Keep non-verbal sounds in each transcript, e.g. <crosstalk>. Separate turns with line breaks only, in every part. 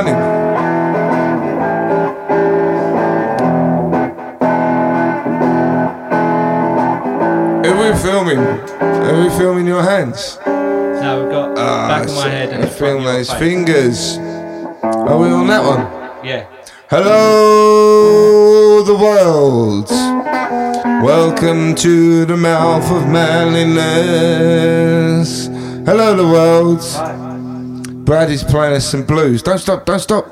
Are we running? Are we filming? Are we filming your hands?
No, we've got ah, back of my head and
film those fingers. Are we on that one?
Yeah.
Hello, the world. Welcome to the mouth of manliness. Hello, the world. Brad is playing us some blues. Don't stop, don't stop.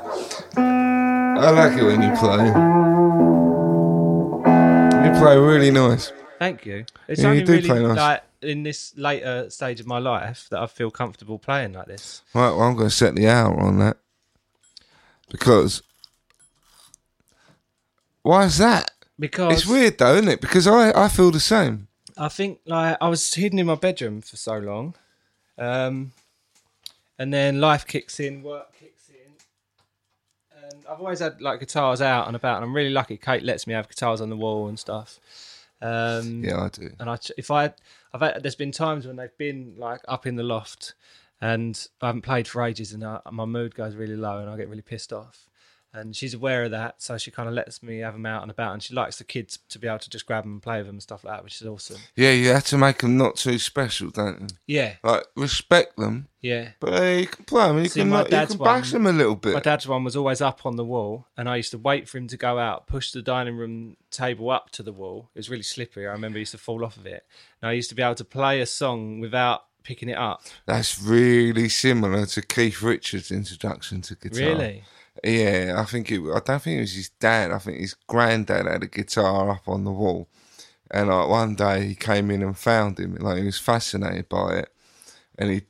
I like it when you play. You play really nice.
Thank you. It's
Yeah, you do
really
play nice.
like in this later stage of my life that I feel comfortable playing like this.
Right, well, I'm going to set the hour on that. Because. Why is that?
Because
It's weird though, isn't it? Because I, I feel the same.
I think like I was hidden in my bedroom for so long, um, and then life kicks in, work kicks in, and I've always had like guitars out and about, and I'm really lucky. Kate lets me have guitars on the wall and stuff. Um,
Yeah, I do.
and I if I I've had, there's been times when they've been like up in the loft and I haven't played for ages and I, my mood goes really low and I get really pissed off and she's aware of that so she kind of lets me have them out and about and she likes the kids to be able to just grab them and play with them and stuff like that which is awesome
Yeah, you have to make them not too special, don't you?
yeah
Like respect them,
yeah
but uh, you can play them. and You
See,
can,
my
like, you
dad's
can bash
one-
them a little bit.
my dad's one was always up on the wall and I used to wait for him to go out push the dining room table up to the wall it was really slippery I remember I used to fall off of it and I used to be able to play a song without picking it up
That's really similar to Keith Richards' introduction to guitar.
really
Yeah, I think it. I don't think it was his dad. I think his granddad had a guitar up on the wall, and like one day he came in and found him. Like he was fascinated by it, and he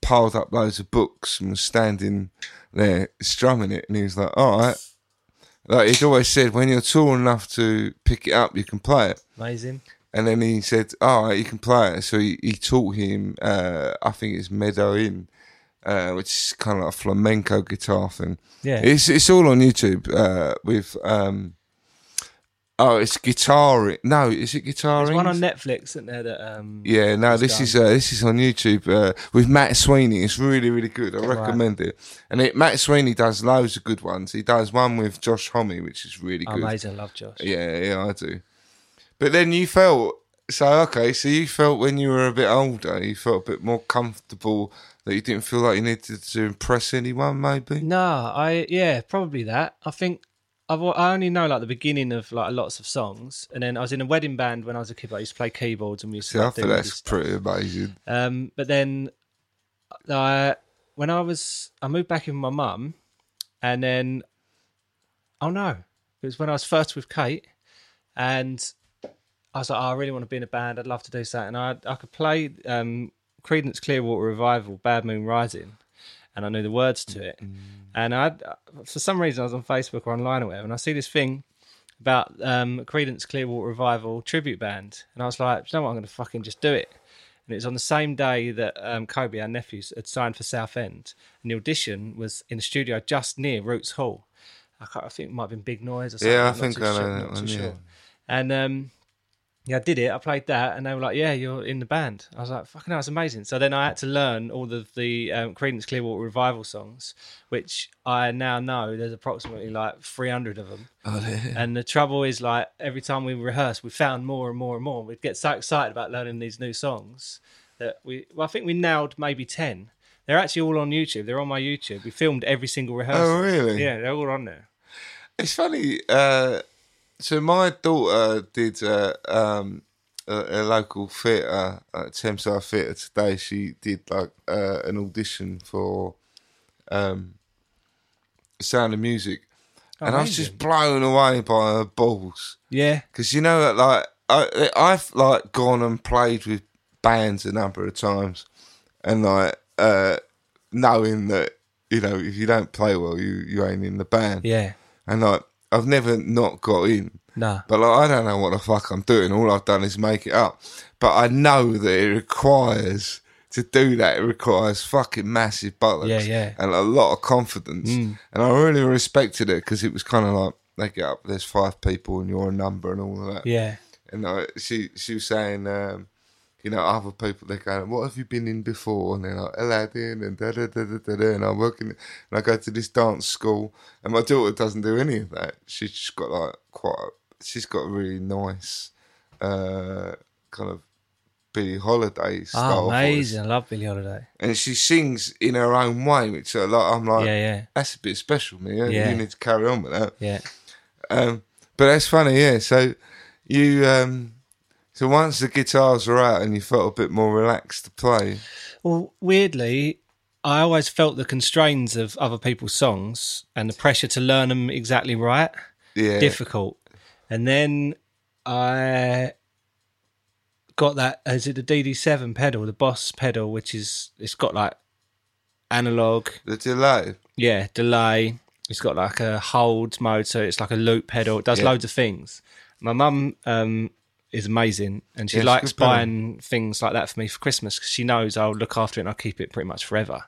piled up loads of books and was standing there strumming it. And he was like, "All right." Like he'd always said, when you're tall enough to pick it up, you can play it.
amazing
And then he said, "All right, you can play it." So he, he taught him. Uh, I think it's Meadow Inn, uh, which is kind of like a flamenco guitar thing.
Yeah.
it's it's all on YouTube uh, with. Um, oh, it's guitar. No, is it guitar?
There's one on Netflix, isn't there? That um,
Yeah, no, this
done.
is uh, this is on YouTube uh, with Matt Sweeney. It's really really good. I recommend it. And it, Matt Sweeney does loads of good ones. He does one with Josh Homme, which is really good.
amazing. I love Josh.
Yeah, yeah, I do. But then you felt so okay. So you felt when you were a bit older, you felt a bit more comfortable that you didn't feel like you needed to impress anyone. Maybe.
No, I yeah, probably that. I think I've I only know like the beginning of like lots of songs, and then I was in a wedding band when I was a kid. I used to play keyboards and we used to
I
like,
feel
all
that's pretty amazing.
Um, but then, uh, when I was, I moved back in with my mum, and then, oh no, it was when I was first with Kate, and I was like, oh, I really want to be in a band. I'd love to do something. And I, I could play um, Creedence Clearwater Revival, Bad Moon Rising, and I knew the words to it. And I, for some reason, I was on Facebook or online or whatever, and I see this thing about um, Creedence Clearwater Revival tribute band, and I was like, "Do you know what? I'm going to fucking just do it." And it was on the same day that um, Kobe, our nephews, had signed for Southend, and the audition was in a studio just near Roots Hall. I, can't, I think it might have been Big Noise or something.
Yeah, I
I'm
think I know
sure-
that
not too
one, yeah.
sure. And um, yeah, I did it. I played that, and they were like, "Yeah, you're in the band." I was like, "Fucking hell, that's amazing!" So then I had to learn all of the um, Creedence Clearwater Revival songs, which I now know there's approximately like 300 of them. Oh, yeah. And the trouble is, like every time we rehearse, we found more and more and more. We'd get so excited about learning these new songs that we. Well, I think we nailed maybe 10. They're actually all on YouTube. They're on my YouTube. We filmed every single rehearsal.
Oh, really?
Yeah, they're all on there.
It's funny. Uh, so my daughter did uh, um, a, a local theatre, uh, Thameside Theatre today. She did like uh, an audition for um, Sound of Music, and I was just blown away by her balls.
Yeah,
Because you know that, like, I, I've like gone and played with bands a number of times, and like uh, knowing that you know if you don't play well, you you ain't in the band.
yeah.
And like I've never not got in,
Nah.
but like I don't know what the fuck I'm doing. All I've done is make it up. But I know that it requires to do that. It requires fucking massive buttocks,
Yeah, yeah. Mm.
and a lot of confidence. And I really respected it because it was kind of like they get up. There's five people and you're a number and all of that.
Yeah.
And uh, she she was saying, um, you know, other people they're going, "What have you been in before?" And they're like Aladdin and da da da da da. da. And I'm working, and I go to this dance school, and my daughter doesn't do any of that. She's just got like quite. A, she's got a really nice, uh, kind of Billie Holiday style
Oh, amazing.
voice,
I love Billie Holiday.
and she sings in her own way, which uh, like I'm like,
Yeah, yeah.
that's a bit special, man.
Yeah.
You need to carry on with that.
Yeah.
Um, but that's funny, yeah. So you, um, so once the guitars were out and you felt a bit more relaxed to play,
Well, weirdly, I always felt the constraints of other people's songs and the pressure to learn them exactly right
yeah,
difficult. And then I got that. Is it the DD7 pedal, the Boss pedal, which is it's got like analog,
the delay.
yeah, delay. It's got like a hold mode, so it's like a loop pedal. It does
Yeah.
loads of things. My mum um, is amazing, and she
a
likes buying things like that for me for Christmas because she knows I'll look after it and I'll keep it pretty much forever.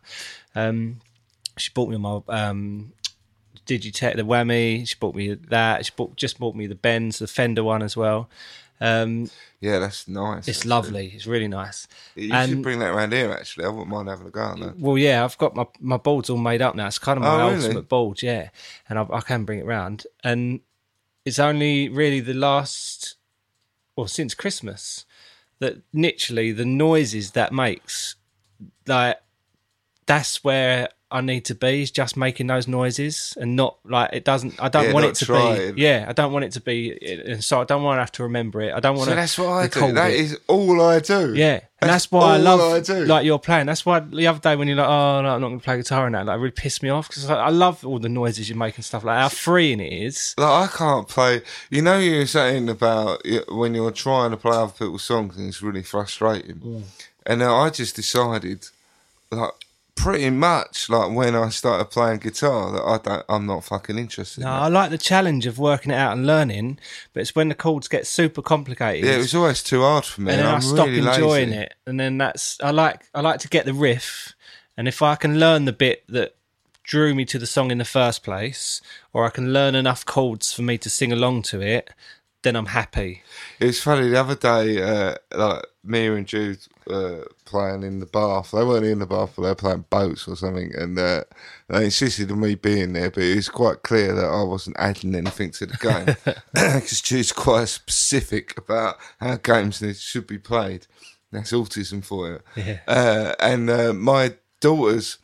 Um, she bought me my um, Digitech, the Whammy. She bought me that. She bought, just bought me the Bends, the Fender one as well. Um,
Yeah, that's nice.
it's
actually.
lovely. It's really nice.
You
And-
should bring that around here. Actually, I wouldn't mind having a go on that.
Well, yeah, I've got my my board's all made up now. It's kind of my
Oh, really?
ultimate board, yeah, and I, I can bring it round. And it's only really the last, well, since Christmas, that literally the noises that makes, like, that's where I need to be. Is just making those noises and not like it doesn't. I don't
Yeah,
want it to
trying.
be. Yeah, I don't want it to be. And so I don't want to have to remember it. I don't want
So
to.
that's what I do. That
it.
is all I do.
Yeah, and that's, why I love
I do.
like you're playing. That's why the other day when you're like, "Oh no, I'm not going to play guitar and that," like, really pissed me off because I love all the noises you make and stuff like how freeing it is.
Like I can't play. You know, you were saying about when you're trying to play other people's songs and it's really frustrating.
Mm.
And then I just decided, like, pretty much like when I started playing guitar, that I don't, I'm not fucking interested.
No,
in
I like the challenge of working it out and learning, but it's when the chords get super complicated.
Yeah, it was always too hard for me.
and then
I'm
I stop
really
enjoying
lazy.
it, and then that's I like I like to get the riff, and if I can learn the bit that drew me to the song in the first place, or I can learn enough chords for me to sing along to it, then I'm happy.
It was funny the other day, uh, like me and Jude uh, playing in the bath. They weren't in the bath, but they were playing boats or something, and uh, they insisted on me being there. But it was quite clear that I wasn't adding anything to the game <laughs> <laughs> because she's quite specific about how games should be played. That's autism for you.
Yeah.
Uh, and uh, my daughter's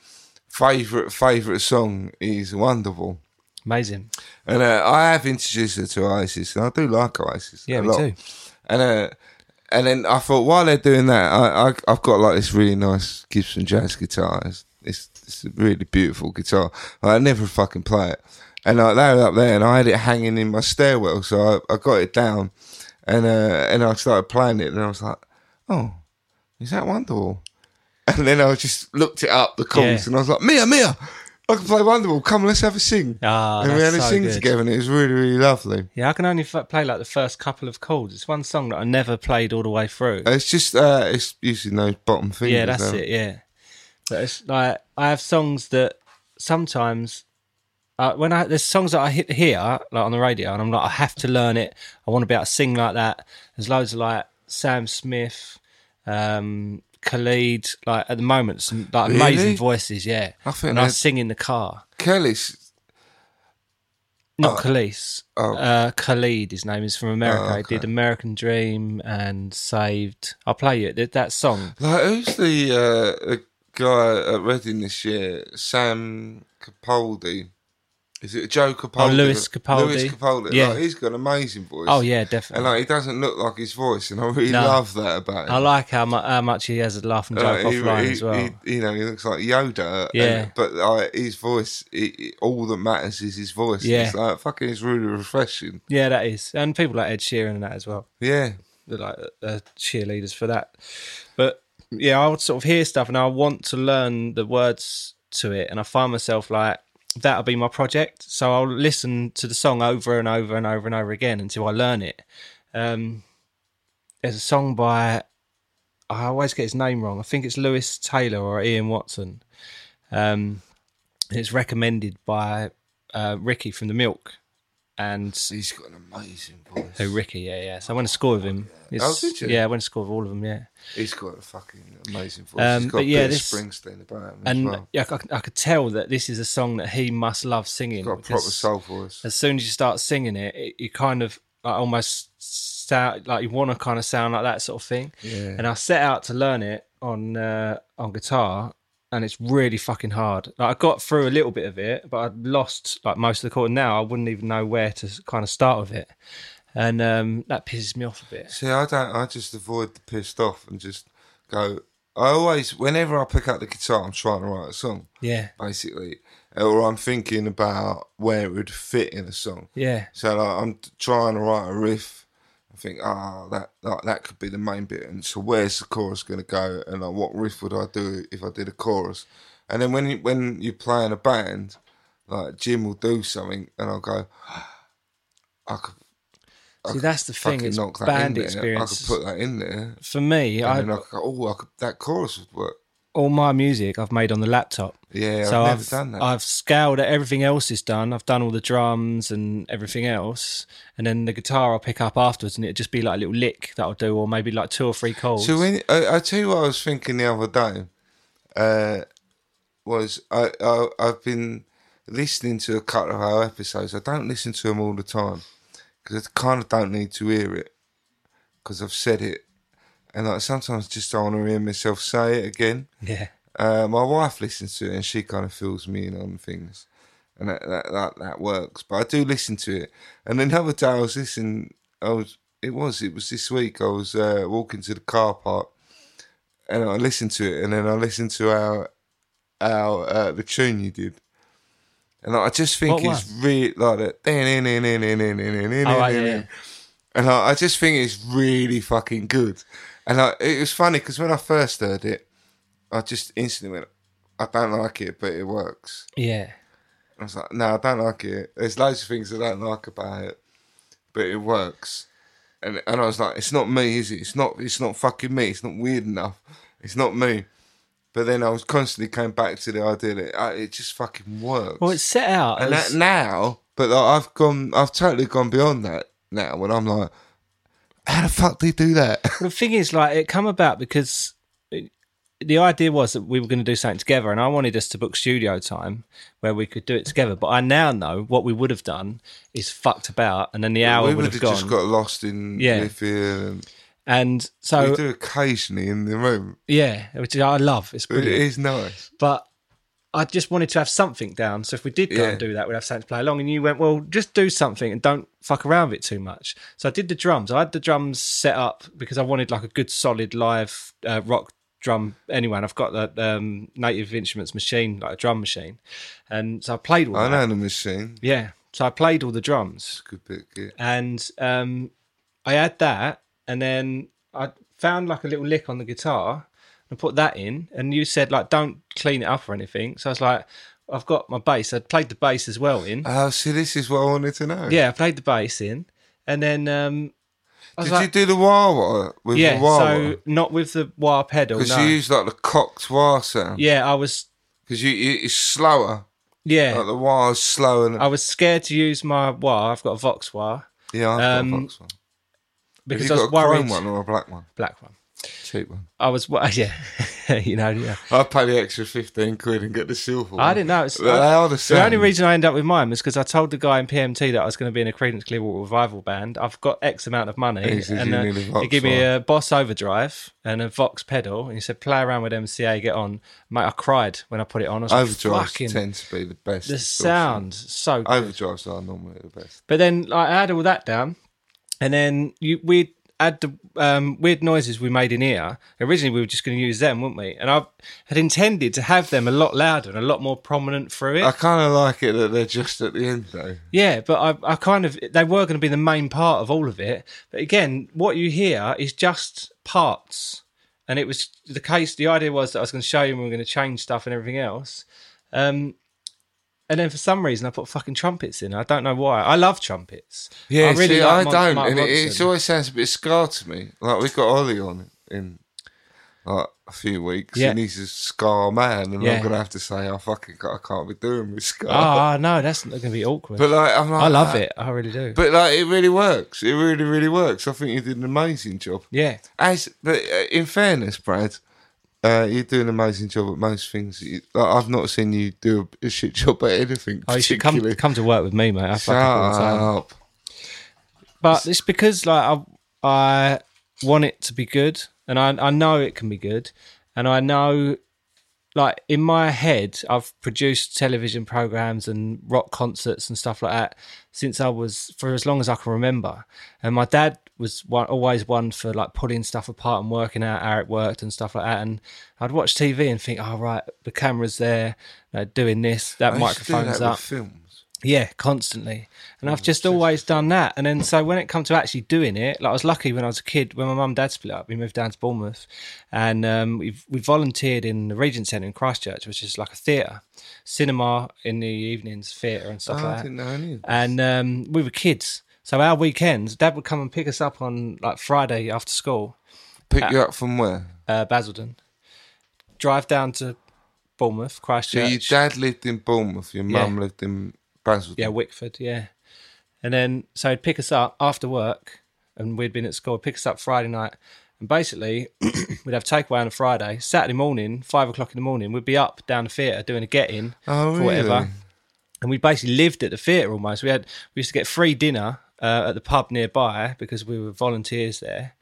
favourite favourite song is Wonderwall.
Amazing.
And uh, I have introduced her to Oasis, and I do like Oasis.
Yeah,
a
me
lot.
too.
And uh, and then I thought while they're doing that, I, I I've got like this really nice Gibson jazz guitar. It's it's, it's a really beautiful guitar. I never fucking play it, and like they were up there, and I had it hanging in my stairwell, so I, I got it down, and uh, and I started playing it, and I was like, oh, is that Wonderwall? <laughs> And then I just looked it up the chords,
Yeah.
and I was like, Mia, Mia. I can play Wonderwall. Come, let's have a sing.
Ah,
and we had a
so
sing
good.
together, and it was really, really lovely.
Yeah, I can only f- play like the first couple of chords. It's one song that I never played all the way through.
It's just, uh, it's using those bottom fingers.
yeah, that's
though.
it. Yeah, but it's like I have songs that sometimes uh, when I there's songs that I hit hear like on the radio, and I'm like I have to learn it. I want to be able to sing like that. There's loads of like Sam Smith, um, Khalid. Like at the moment, some like
Really?
amazing voices. Yeah,
I think
and I sing in the car.
Kelly's.
Not Khalees.
oh.
Uh, Khalid, his name is from America.
Oh,
He did. American Dream and Saved. I'll play you that, that song.
Like, who's the, uh, the guy at Reading this year? Sam Capaldi. Is it Joe Capaldi?
Oh, Lewis Capaldi.
Lewis Capaldi.
Yeah.
Like, he's got an amazing voice.
Oh yeah, definitely.
And like, he doesn't look like his voice, and I really
No.
love that about him.
I like how, mu- how much he has a laugh and joke
Like, he-
offline
he-
as well.
he- you know, he looks like Yoda.
Yeah.
and- but like, his voice, it, it- all that matters is his voice.
Yeah.
It's like fucking, it's really refreshing.
yeah, that is, and people like Ed Sheeran and that as well.
Yeah.
They're like uh, cheerleaders for that. But yeah, I would sort of hear stuff and I want to learn the words to it, and I find myself like that'll be my project. So I'll listen to the song over and over and over and over again until I learn it. Um, there's a song by I always get his name wrong. I think it's Lewis Taylor or Ian Watson. Um, it's recommended by uh, Ricky from the Milk, and
He's got an amazing voice.
Oh, Ricky, yeah, yeah. So I went to school with him. It's-
Oh, did you?
Yeah, I went to school with all of them. Yeah,
He's got a fucking amazing voice.
Um,
He's got
but
a
yeah, this-
Springsteen about him
and
as well.
yeah, I, I could tell that this is a song that he must love singing.
He's got a proper soul voice.
As soon as you start singing it, it you kind of like, almost sound like you want to kind of sound like that sort of thing.
Yeah.
And I set out to learn it on uh, on guitar, and it's really fucking hard. Like I got through a little bit of it, but I lost like most of the chord. Now I wouldn't even know where to kind of start with it, and um, that pisses me off a bit.
See, I don't. I just avoid the pissed off and just go. I always, whenever I pick up the guitar, I'm trying to write a song,
Yeah,
basically, or I'm thinking about where it would fit in a song.
yeah,
So like, I'm trying to write a riff. I think, ah, that like, that could be the main bit. And so, where's the chorus going to go? And like, what riff would I do if I did a chorus? And then when you, when you play in a band, like Jim will do something, and I'll go, <gasps> I could. I
See, that's the thing, it's
knock that
band
in there.
experience.
I could put that in there,
For me, I
I could go, oh, I could, that chorus would work.
All my music I've made on the laptop.
Yeah,
so
I've
I've
never done that.
I've scaled it. Everything else is done. I've done all the drums and everything else, and then the guitar I'll pick up afterwards, and it'll just be like a little lick that I'll do, or maybe like two or three chords.
So when I, I tell you what I was thinking the other day, uh, was I, I I've been listening to a couple of our episodes. I don't listen to them all the time because I kind of don't need to hear it because I've said it, and like sometimes just I want to hear myself say it again.
yeah,
Uh, my wife listens to it and she kind of fills me in on things, and that, that that that works. But I do listen to it. And another other day I was listening. I was it was it was this week. I was uh, walking to the car park, and I listened to it, and then I listened to our our uh, the tune you did. And I just think
What
it's really like that.
Oh, right, yeah, yeah.
And I, I just think it's really fucking good. And I, it was funny because when I first heard it, I just instantly went, I don't like it, but it works.
yeah.
I was like, no, I don't like it. There's loads of things I don't like about it, but it works. And and I was like, it's not me, is it? It's not. It's not fucking me. It's not weird enough. It's not me. But then I was constantly coming back to the idea that uh, it just fucking works.
Well, it's set out
and
as
that now, but like, I've gone, I've totally gone beyond that now. When I'm like, how the fuck do you do that?
Well, <laughs> the thing is, like, it come about because it, the idea was that we were going to do something together, and I wanted us to book studio time where we could do it together. But I now know what we would have done is fucked about, and then the hour
we
would have gone.
just got lost in
Yeah.
And
and so,
we do occasionally in the room.
yeah, which I love. It's
It
brilliant.
is nice.
but I just wanted to have something down. So if we did go
Yeah.
and do that, we'd have something to play along. And you went, well, just do something and don't fuck around with it too much. So I did the drums. I had the drums set up because I wanted like a good solid live uh, rock drum anyway. And I've got that um, Native Instruments machine, like a drum machine. And so I played all
I
that.
know the machine.
Yeah. So I played all the drums
Good bit. Yeah.
and um, I had that, and then I found like a little lick on the guitar and put that in. And you said like, don't clean it up or anything. So I was like, I've got my bass. I played the bass as well in.
Oh, see, this is what I wanted to know.
yeah, I played the bass in, and then um,
Did
like,
you do the wah wah with
yeah,
the wah
so not with the wah pedal.
Because
No.
you use like the cocked wah sound.
yeah, I was.
Because you, you, it's slower.
Yeah,
Like the wah's slower. Than,
I was scared to use my wah. I've got a Vox wah
yeah, I've got
um,
a Vox one. Have
because I
got
was
a
worried.
one or a black one?
Black one.
Cheap one.
I was wo- <laughs> yeah, you know yeah.
I'd pay the extra 15 quid and get the silver one.
I didn't know. It's,
They are the
the only reason I ended up with mine was because I told the guy in PMT that I was going to be in a Creedence Clearwater Revival band. I've got X amount of money,
And he said
and
you
uh,
need a Vox
he gave me
one.
a Boss Overdrive and a Vox pedal, and he said play around with MCA, get on. Mate, I cried when I put it on. I was
Overdrives
like, fucking
tend to be the best.
the
distortion.
sound so good.
Overdrives are normally the best.
But then like, I had all that down, and then you we had the um, weird noises we made in here. Originally, we were just going to use them, weren't we? And I had intended to have them a lot louder and a lot more prominent through it.
I kind of like it that they're just at the end though.
Yeah, but I, I kind of they were going to be the main part of all of it. But again, what you hear is just parts, and it was the case. The idea was that I was going to show you and we were going to change stuff and everything else. Um, and then for some reason, I put fucking trumpets in. I don't know why. I love trumpets.
Yeah,
I really
see,
like
I
Mon-
don't,
Mark
and it,
Ronson.
it's always sounds a bit ska to me. Like we've got Ollie on in like a few weeks,
Yeah.
and he's a ska man, and
Yeah.
I'm gonna have to say, I fucking I can't be doing with ska.
Ah, no, that's going to be awkward.
but like, I'm like,
I love it. I really do.
But like, it really works. It really, really works. I think you did an amazing job.
yeah,
As, but uh, in fairness, Brad, uh, you do an amazing job at most things. You, like, I've not seen you do a, shit job at anything.
oh, you should come come to work with me, mate. I
Shut
fucking do all the time.
up.
but it's because like I, I want it to be good, and I I know it can be good, and I know like in my head I've produced television programs and rock concerts and stuff like that since I was for as long as I can remember, and my dad was one, always one for like pulling stuff apart and working out how it worked and stuff like that, and I'd watch TV and think, oh right, the camera's there, uh, doing this, that
I
microphone's
that
up.
films.
Yeah, constantly. And I've just always done that. And then so when it comes to actually doing it, like I was lucky when I was a kid, when my mum and dad split up, we moved down to Bournemouth and um, we we volunteered in the Regent Centre in Christchurch, which is like a theatre, cinema in the evenings, theatre and stuff
Oh,
like that.
didn't know any of this.
And um, we were kids. So our weekends, dad would come and pick us up on like Friday after school,
Pick you up from where?
uh, Basildon, drive down to Bournemouth, Christchurch.
So your dad lived in Bournemouth, your
Yeah.
mum lived in Basildon.
Yeah, Wickford, yeah. And then so he'd pick us up after work, and we'd been at school. He'd pick us up Friday night, and basically <clears throat> we'd have takeaway on a Friday. Saturday morning, five o'clock in the morning, we'd be up down the theatre doing a get in
Oh,
for whatever.
really?
And we basically lived at the theatre almost. We had we used to get free dinner uh, at the pub nearby because we were volunteers there,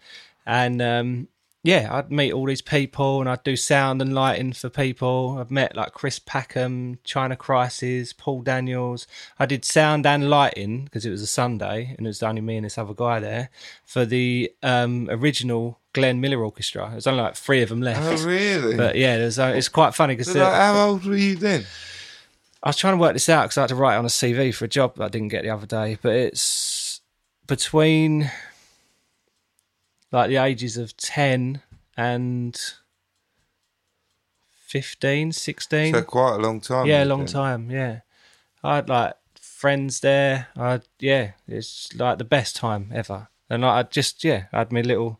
and um, yeah, I'd meet all these people and I'd do sound and lighting for people. I've met like Chris Packham, China Crisis, Paul Daniels. I did sound and lighting because it was a Sunday and it was only me and this other guy there for the um, original Glenn Miller Orchestra. There's only like three of them left.
Oh, really?
But yeah, there's, uh, it's quite funny because
like, how old were you then?
I was trying to work this out because I had to write it on a CV for a job that I didn't get the other day. But it's between like the ages of 10 and 15, 16.
So quite a long time.
yeah, a long time. Yeah. I had like friends there. I yeah, it's like the best time ever. And like, I just, yeah, I had my little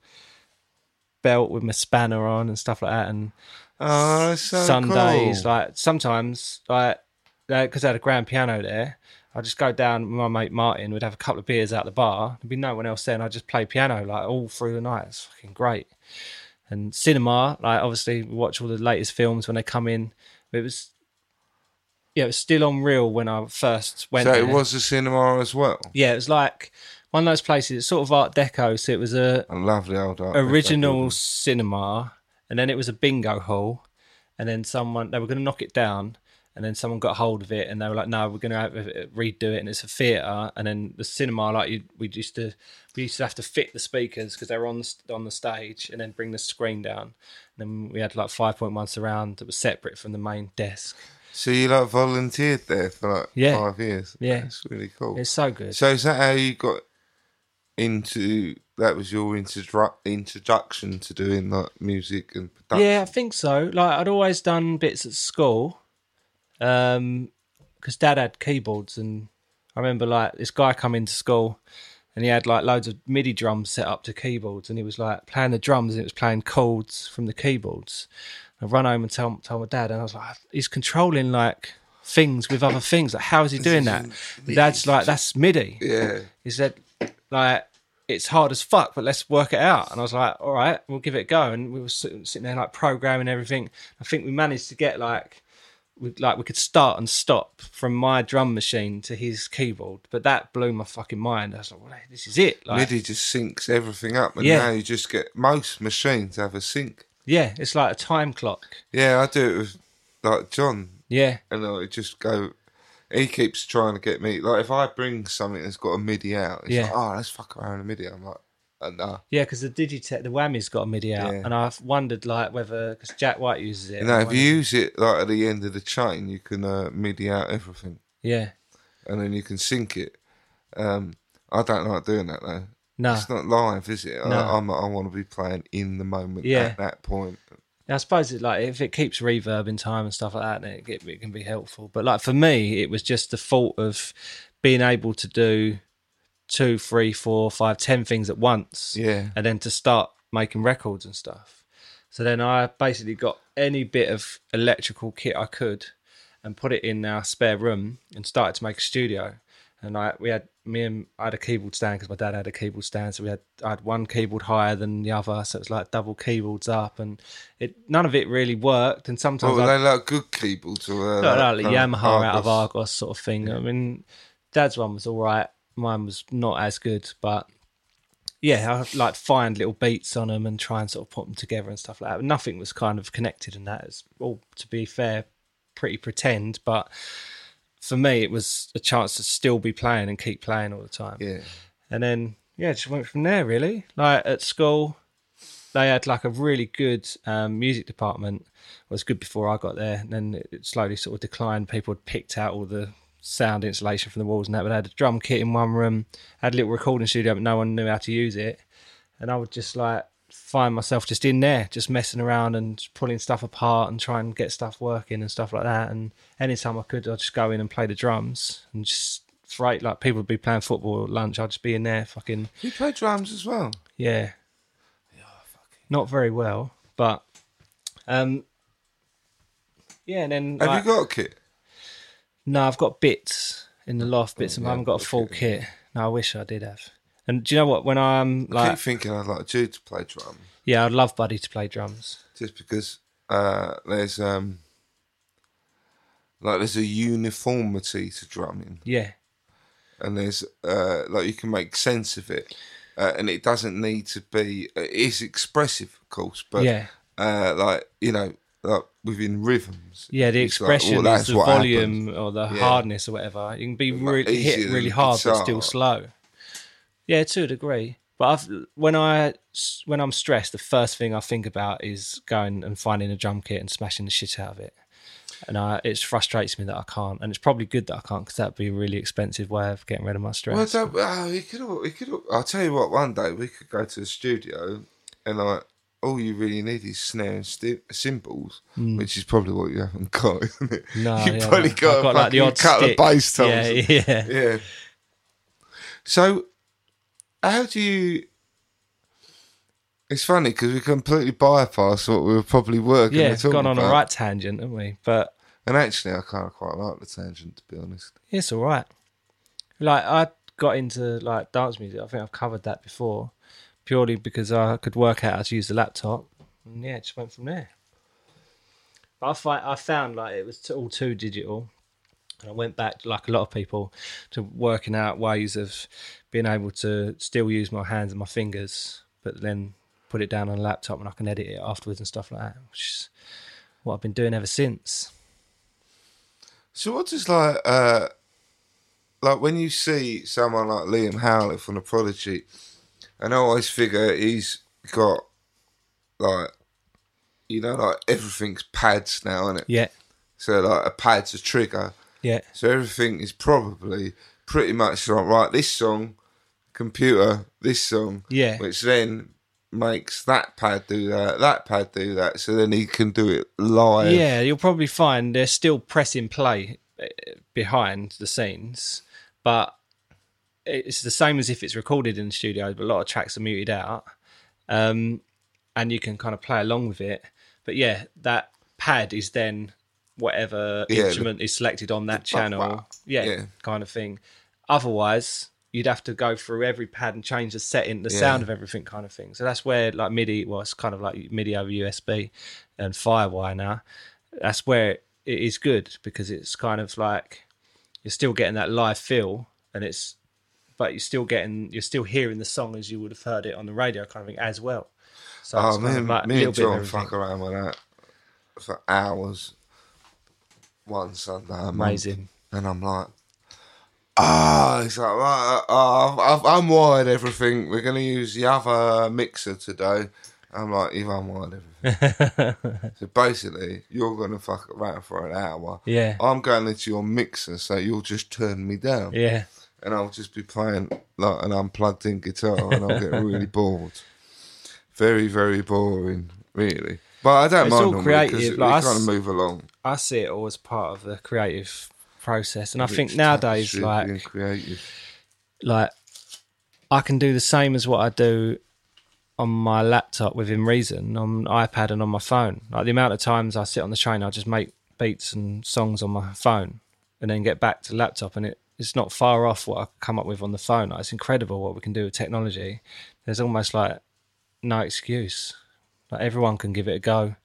belt with my spanner on and stuff like that. And
Oh, so
Sundays,
cool.
like sometimes, like because I had a grand piano there, I'd just go down with my mate Martin. We'd have a couple of beers out the bar. There'd be no one else there, and I'd just play piano like all through the night. It's fucking great. And cinema, like obviously, we watch all the latest films when they come in. It was, yeah, it was still on reel when I first went.
So
there.
it was a cinema as well.
yeah, it was like one of those places. It's sort of Art Deco, so it was a
A lovely old art.
Original cinema, and then it was a bingo hall, and then someone they were going to knock it down, and then someone got hold of it, and they were like, "No, we're going to redo it," and it's a theatre, and then the cinema, like we used to, we used to have to fit the speakers because they were on the on the stage, and then bring the screen down, and then we had like five point one surround that was separate from the main desk.
So you like volunteered there for like
Yeah.
five years.
Yeah.
that's really cool.
It's so good.
So is that how you got into? That was your introdru- introduction to doing like music and production.
Yeah, I think so. Like I'd always done bits at school, Um, because Dad had keyboards, and I remember like this guy come into school, and he had like loads of MIDI drums set up to keyboards, and he was like playing the drums, and it was playing chords from the keyboards. I run home and tell tell my dad, and I was like, he's controlling like things with other things. Like, how is he doing that? And Dad's like, that's MIDI.
Yeah.
He said, like, it's hard as fuck, but let's work it out. And I was like, all right, we'll give it a go. And we were sitting there like programming everything. I think we managed to get like, we, like we could start and stop from my drum machine to his keyboard. But that blew my fucking mind. I was like, well, this is it. Like,
MIDI just syncs everything up, and
Yeah.
now you just get most machines have a sync.
yeah, it's like a time clock.
Yeah, I do it with like John,
Yeah,
and I just go. He keeps trying to get me like if I bring something that's got a MIDI out, he's
Yeah.
like, "Oh, let's fuck around a MIDI." I'm like, uh,
yeah, because the Digitech, the Whammy's got a MIDI out,
Yeah.
and I've wondered like whether because Jack White uses it.
You know,
I
if you
wondered-
use it like at the end of the chain, you can uh, MIDI out everything,
yeah,
and then you can sync it. Um, I don't like doing that though.
no,
It's not live, is it?
No.
I, I'm, I want to be playing in the moment
Yeah.
at that point.
I suppose it like if it keeps reverb in time and stuff like that, then it, get- it can be helpful. But like for me, it was just the thought of being able to do two, three, four, five, ten things at once,
Yeah.
and then to start making records and stuff. So then I basically got any bit of electrical kit I could, and put it in our spare room and started to make a studio. And I we had me and I had a keyboard stand because my dad had a keyboard stand, so we had I had one keyboard higher than the other, so it was like double keyboards up, and it none of it really worked. And sometimes
Oh, were
I
they like good keyboards or uh,
no, no, like
uh,
Yamaha out of
Argos?
Argos sort of thing. I mean, Dad's one was all right. Mine was not as good, but yeah, I like find little beats on them and try and sort of put them together and stuff like that. Nothing was kind of connected in that. It's all, to be fair, pretty pretend, but for me, it was a chance to still be playing and keep playing all the time.
Yeah.
And then yeah, just went from there really. Like at school, they had like a really good um, music department. It was good before I got there, and then it, it slowly sort of declined. People had picked out all the sound insulation from the walls and that, but they had a drum kit in one room, had a little recording studio, but no one knew how to use it. And I would just like find myself just in there, just messing around and pulling stuff apart and trying to get stuff working and stuff like that. And anytime I could, I'd just go in and play the drums and just freight like people would be playing football at lunch. I'd just be in there, fucking
You play drums as well.
yeah. Yeah fucking... Not very well, but um, yeah. And then
Have
like-
you got a kit?
No, I've got bits in the loft, bits, and I haven't got a full
kit.
No, I wish I did have. And do you know what? When I'm
I
like,
keep thinking I'd like Jude to play drum,
yeah, I'd love Buddy to play drums.
just because uh, there's um, like there's a uniformity to drumming,
Yeah,
and there's uh, like you can make sense of it, uh, and it doesn't need to be. It is expressive, of course, but
Yeah.
uh, like you know, like within rhythms.
yeah. The
like,
expression
well,
the volume
happens.
or the
Yeah.
hardness or whatever. You can be
Like
really hit really hard, but still slow. Yeah, to a degree. But I've, when I when I'm stressed, the first thing I think about is going and finding a drum kit and smashing the shit out of it. And I, it frustrates me that I can't. And it's probably good that I can't because that'd be a really expensive way of getting rid of my stress.
Well, oh, we could, we could. I'll tell you what. One day we could go to the studio, and like all you really need is snare and sti- cymbals, hmm. which is probably what you haven't <laughs> got, isn't it?
No,
you
yeah,
probably
I've
got,
got like the odd
couple
stick.
of bass tones.
Yeah, <laughs> yeah.
yeah. So, how do you? It's funny because we completely bypass what we were probably working.
Yeah, it's gone on a right tangent, haven't we? But
And actually, I kind of quite like the tangent, to be honest.
it's all right. Like I got into like dance music. I think I've covered that before, purely because I could work out how to use the laptop. And yeah, it just went from there. But I find I found like it was all too digital, and I went back like a lot of people to working out ways of being able to still use my hands and my fingers, but then put it down on a laptop and I can edit it afterwards and stuff like that. Which is what I've been doing ever since.
So what is like uh like when you see someone like Liam Howlett from the Prodigy, and I always figure he's got like you know like everything's pads now, isn't it?
Yeah,
So like a pad's a trigger.
yeah,
So everything is probably pretty much like right. This song, computer, this song,
Yeah.
which then makes that pad do that, that pad do that, so then he can do it live.
Yeah, you'll probably find they're still pressing play eh, behind the scenes, but it's the same as if it's recorded in the studio. But a lot of tracks are muted out, um, and you can kind of play along with it. But yeah, that pad is then whatever
Yeah, the-
instrument is selected on that channel.
wow.
Yeah,
Yeah.
kind of thing. Otherwise, you'd have to go through every pad and change the setting, the
Yeah.
sound of everything, kind of thing. So that's where like MIDI, well, it's kind of like MIDI over USB and FireWire now. That's where it is good because it's kind of like you're still getting that live feel, and it's but you're still getting you're still hearing the song as you would have heard it on the radio, kind of thing as well. So
Oh, me,
of like
me and John fuck around with that for hours. One Sunday.
Amazing.
and I'm like, ah, it's like, right, uh, I've, I've unwired everything. We're gonna use the other mixer today. I'm like, you've unwired everything. <laughs> so basically, you're gonna fuck around for an hour.
Yeah.
I'm going into your mixer, so you'll just turn me down
Yeah,
and I'll just be playing like an unplugged in guitar, and I'll get really <laughs> bored. Very, very boring, really. But I don't
It's
mind
all creative,
because
like
kind of move along.
I see it all as part of the creative process, and I think nowadays, like
creative.
like I can do the same as what I do on my laptop within reason on iPad and on my phone. Like the amount of times I sit on the train, I just make beats and songs on my phone, and then get back to the laptop, and it, it's not far off what I come up with on the phone. Like, it's incredible what we can do with technology. There's almost like no excuse. Like everyone can give it a go.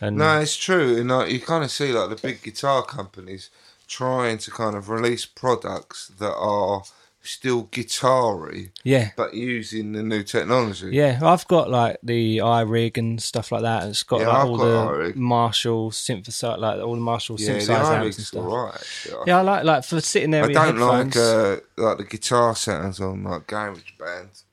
And
No, it's true. And like, you kind of see like the big guitar companies trying to kind of release products that are still guitar-y,
yeah,
but using the new technology.
Yeah, I've got like the iRig and stuff like that. It's got
Yeah,
like
I've
all
got
the
iRig.
Marshall synthesizer, like all the Marshall
yeah, the
synthesizer amps and stuff.
alright. actually.
Yeah, I like like for sitting there
I don't like uh, like the guitar sounds on like garage bands.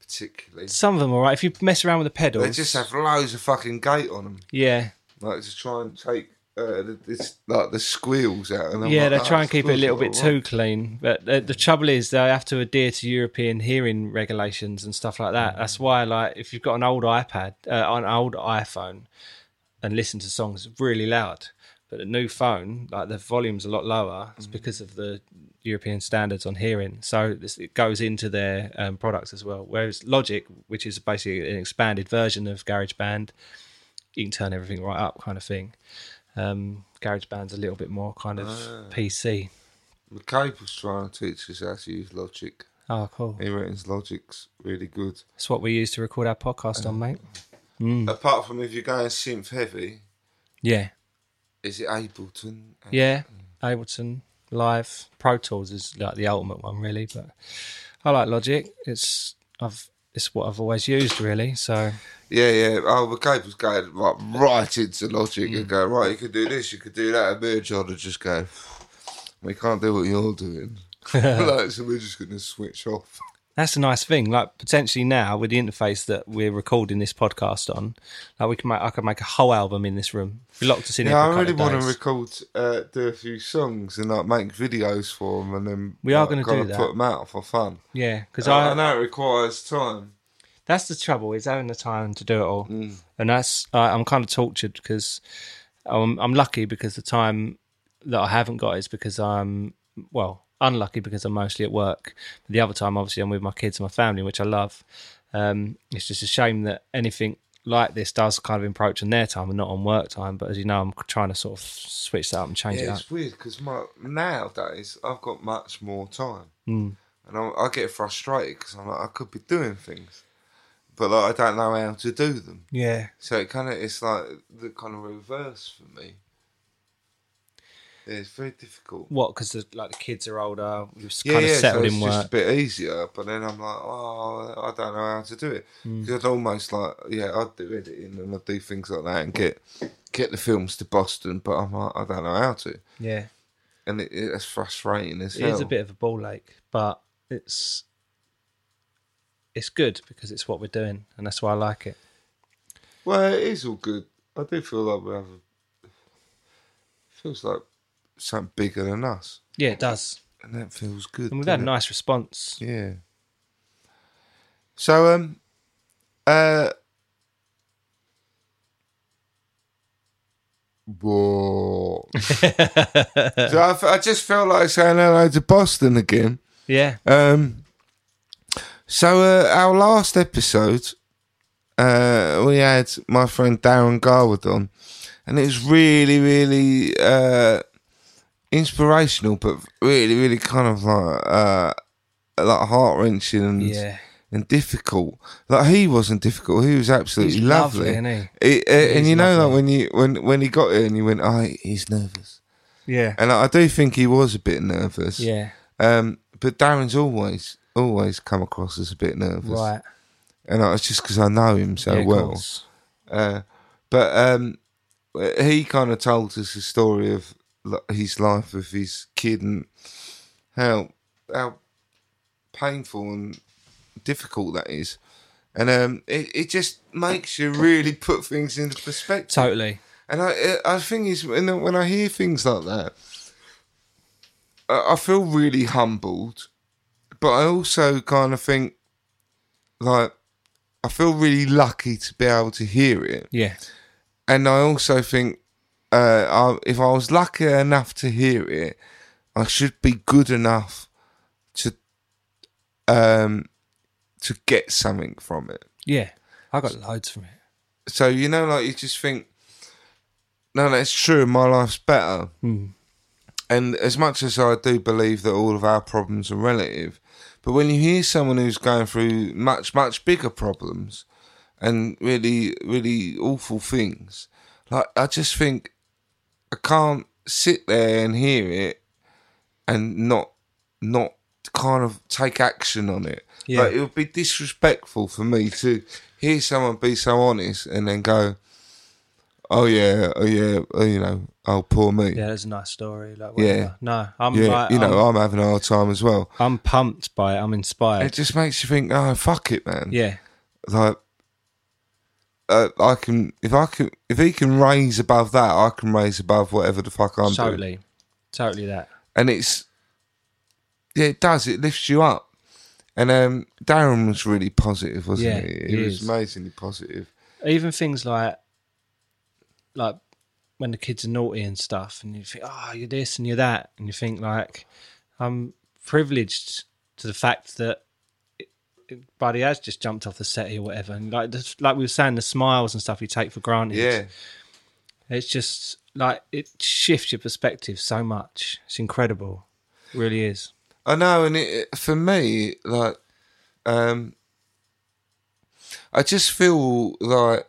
particularly.
Some of them are right. If you mess around with the pedals,
They just have loads of fucking gate on them,
yeah,
like to try and take uh, this like the squeals out. And I'm
yeah.
like,
They
"Oh,
try and keep it a little bit
alright."
too clean, but the, the trouble is they have to adhere to European hearing regulations and stuff like that. That's why, like, if you've got an old iPad, uh, an old iPhone, and listen to songs really loud. But the new phone, like the volume's a lot lower. It's because of the European standards on hearing. So this, it goes into their um, products as well. Whereas Logic, which is basically an expanded version of GarageBand, you can turn everything right up, kind of thing. Um, GarageBand's a little bit more kind of PC.
McCabe was trying to teach us how to use Logic.
Oh, cool.
He reckons Logic's really good.
It's what we use to record our podcast on, mate. Hmm.
Apart from if you're going synth heavy,
Yeah,
is it Ableton?
yeah. Ableton Live Pro Tools is like the ultimate one, really. But I like Logic. It's I've it's what I've always used, really. So
Yeah, yeah. Oh, McCabe was going like right into Logic
Mm.
and go, right, you could do this, you could do that. And me and John just go, we can't do what you're doing. <laughs> <laughs> like, so we're just going to switch off.
That's a nice thing. Like potentially now with the interface that we're recording this podcast on, like we can make I could make a whole album in this room. We locked us in
Yeah, I really want to record, uh, do a few songs and like make videos for them, and then
We are
like,
gonna do that.
Put them out for fun.
Yeah, because
I,
I,
I know it requires time.
that's the trouble is having the time to do it all,
Mm.
and that's I I'm kind of tortured because I'm I'm lucky because the time that I haven't got is because I'm well unlucky because I'm mostly at work. But the other time, obviously, I'm with my kids and my family, which I love. Um, it's just a shame that anything like this does kind of encroach on their time and not on work time. But as you know, I'm trying to sort of switch that up and change it
Yeah,
up.
it's weird because my nowadays I've got much more time,
Mm.
and I, I get frustrated because I'm like I could be doing things, but like I don't know how to do them.
Yeah,
So it kind of it's like the kind of reverse for me. Yeah, it's very difficult.
what? Because like the kids are older, you're
Yeah,
kind of
yeah, so
settled
it's
in
just a bit easier. But then I'm like, oh, I don't know how to do it.
Mm.
Because I'd almost like, yeah, I'd do editing and I'd do things like that and get get the films to Boston, but I'm like, I don't know how to,
Yeah.
and it, it's frustrating as
It
hell.
is a bit of a ball ache, but it's it's good because it's what we're doing, and that's why I like it.
Well, it is all good. I do feel like we have. A, feels like something bigger than us,
Yeah, it does,
and that feels good.
and we've had a
it?
nice response.
Yeah. So um, Uh, whoa. <laughs> so I just felt like saying hello to Boston again.
Yeah.
Um, so uh, our last episode, uh, we had my friend Darren Garwood on, and it was really, really uh, inspirational, but really, really kind of like uh, like heart wrenching and
Yeah.
and difficult. Like he wasn't difficult; he was absolutely
He's
lovely.
lovely, isn't
It- uh, and you know,
lovely.
like when you when when he got here and you went, "Oh, he's nervous,"
Yeah.
and I do think he was a bit nervous.
Yeah.
Um, but Darren's always always come across as a bit nervous,
Right.
And it's just because I know him so
yeah,
well. Uh, but um, he kind of told us the story of his life with his kid and how how painful and difficult that is. And um, it, it just makes you really put things into perspective.
Totally.
And I, I think is when when I hear things like that, I I feel really humbled, but I also kind of think like I feel really lucky to be able to hear it,
Yeah.
and I also think uh, I, if I was lucky enough to hear it, I should be good enough to um to get something from it
Yeah. I got loads from it.
so you know, like you just think, no, that's true. My life's better. And as much as I do believe that all of our problems are relative, but when you hear someone who's going through much, much bigger problems and really, really awful things, like I just think I can't sit there and hear it and not, not kind of take action on it.
Yeah.
Like it would be disrespectful for me to hear someone be so honest and then go, "Oh yeah, oh yeah, oh, you know, oh poor me."
Yeah, that's a nice story. Like,
Yeah.
No, I'm
Yeah,
like,
you know,
I'm,
I'm having a hard time as well.
I'm pumped by it. I'm inspired.
It just makes you think, oh fuck it, man.
Yeah.
Like, uh, I can if I can if he can raise above that, I can raise above whatever the fuck I'm doing.
totally. Totally that.
And it's yeah, it does. It lifts you up. And um, Darren was really positive, wasn't
Yeah,
he?
he
He was amazingly positive.
Even things like, like when the kids are naughty and stuff, and you think, oh, you're this and you're that, and you think like, I'm privileged to the fact that Buddy has just jumped off the settee or whatever, and like, the, like we were saying, the smiles and stuff you take for granted.
Yeah.
it's just like it shifts your perspective so much. It's incredible, it really is.
I know, and it, for me, like, um, I just feel like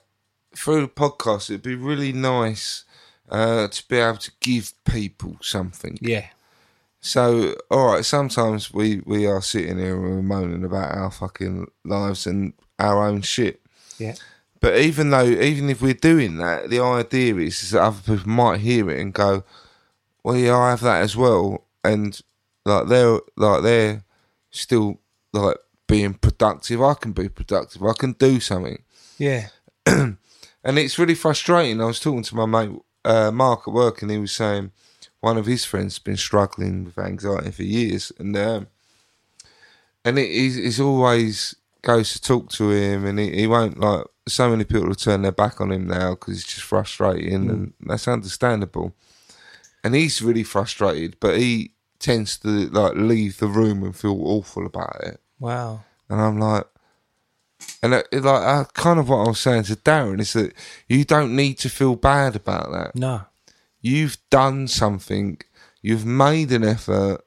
through the podcast, it'd be really nice uh, to be able to give people something.
Yeah,
So, all right, sometimes we, we are sitting here and we're moaning about our fucking lives and our own shit.
yeah,
But even though, even if we're doing that, the idea is, is that other people might hear it and go, "Well, yeah, I have that as well," and like they're like they're still like being productive. I can be productive. I can do something,
yeah, <clears throat>
and it's really frustrating. I was talking to my mate uh, Mark at work, and he was saying one of his friends has been struggling with anxiety for years, and um, and it, he's, he's always goes to talk to him, and he, he won't like. So many people have turned their back on him now because it's just frustrating, and that's understandable. And he's really frustrated, but he tends to like leave the room and feel awful about it.
wow,
And I'm like, and it, it, like uh, kind of what I was saying to Darren is that you don't need to feel bad about that.
no,
You've done something. You've made an effort.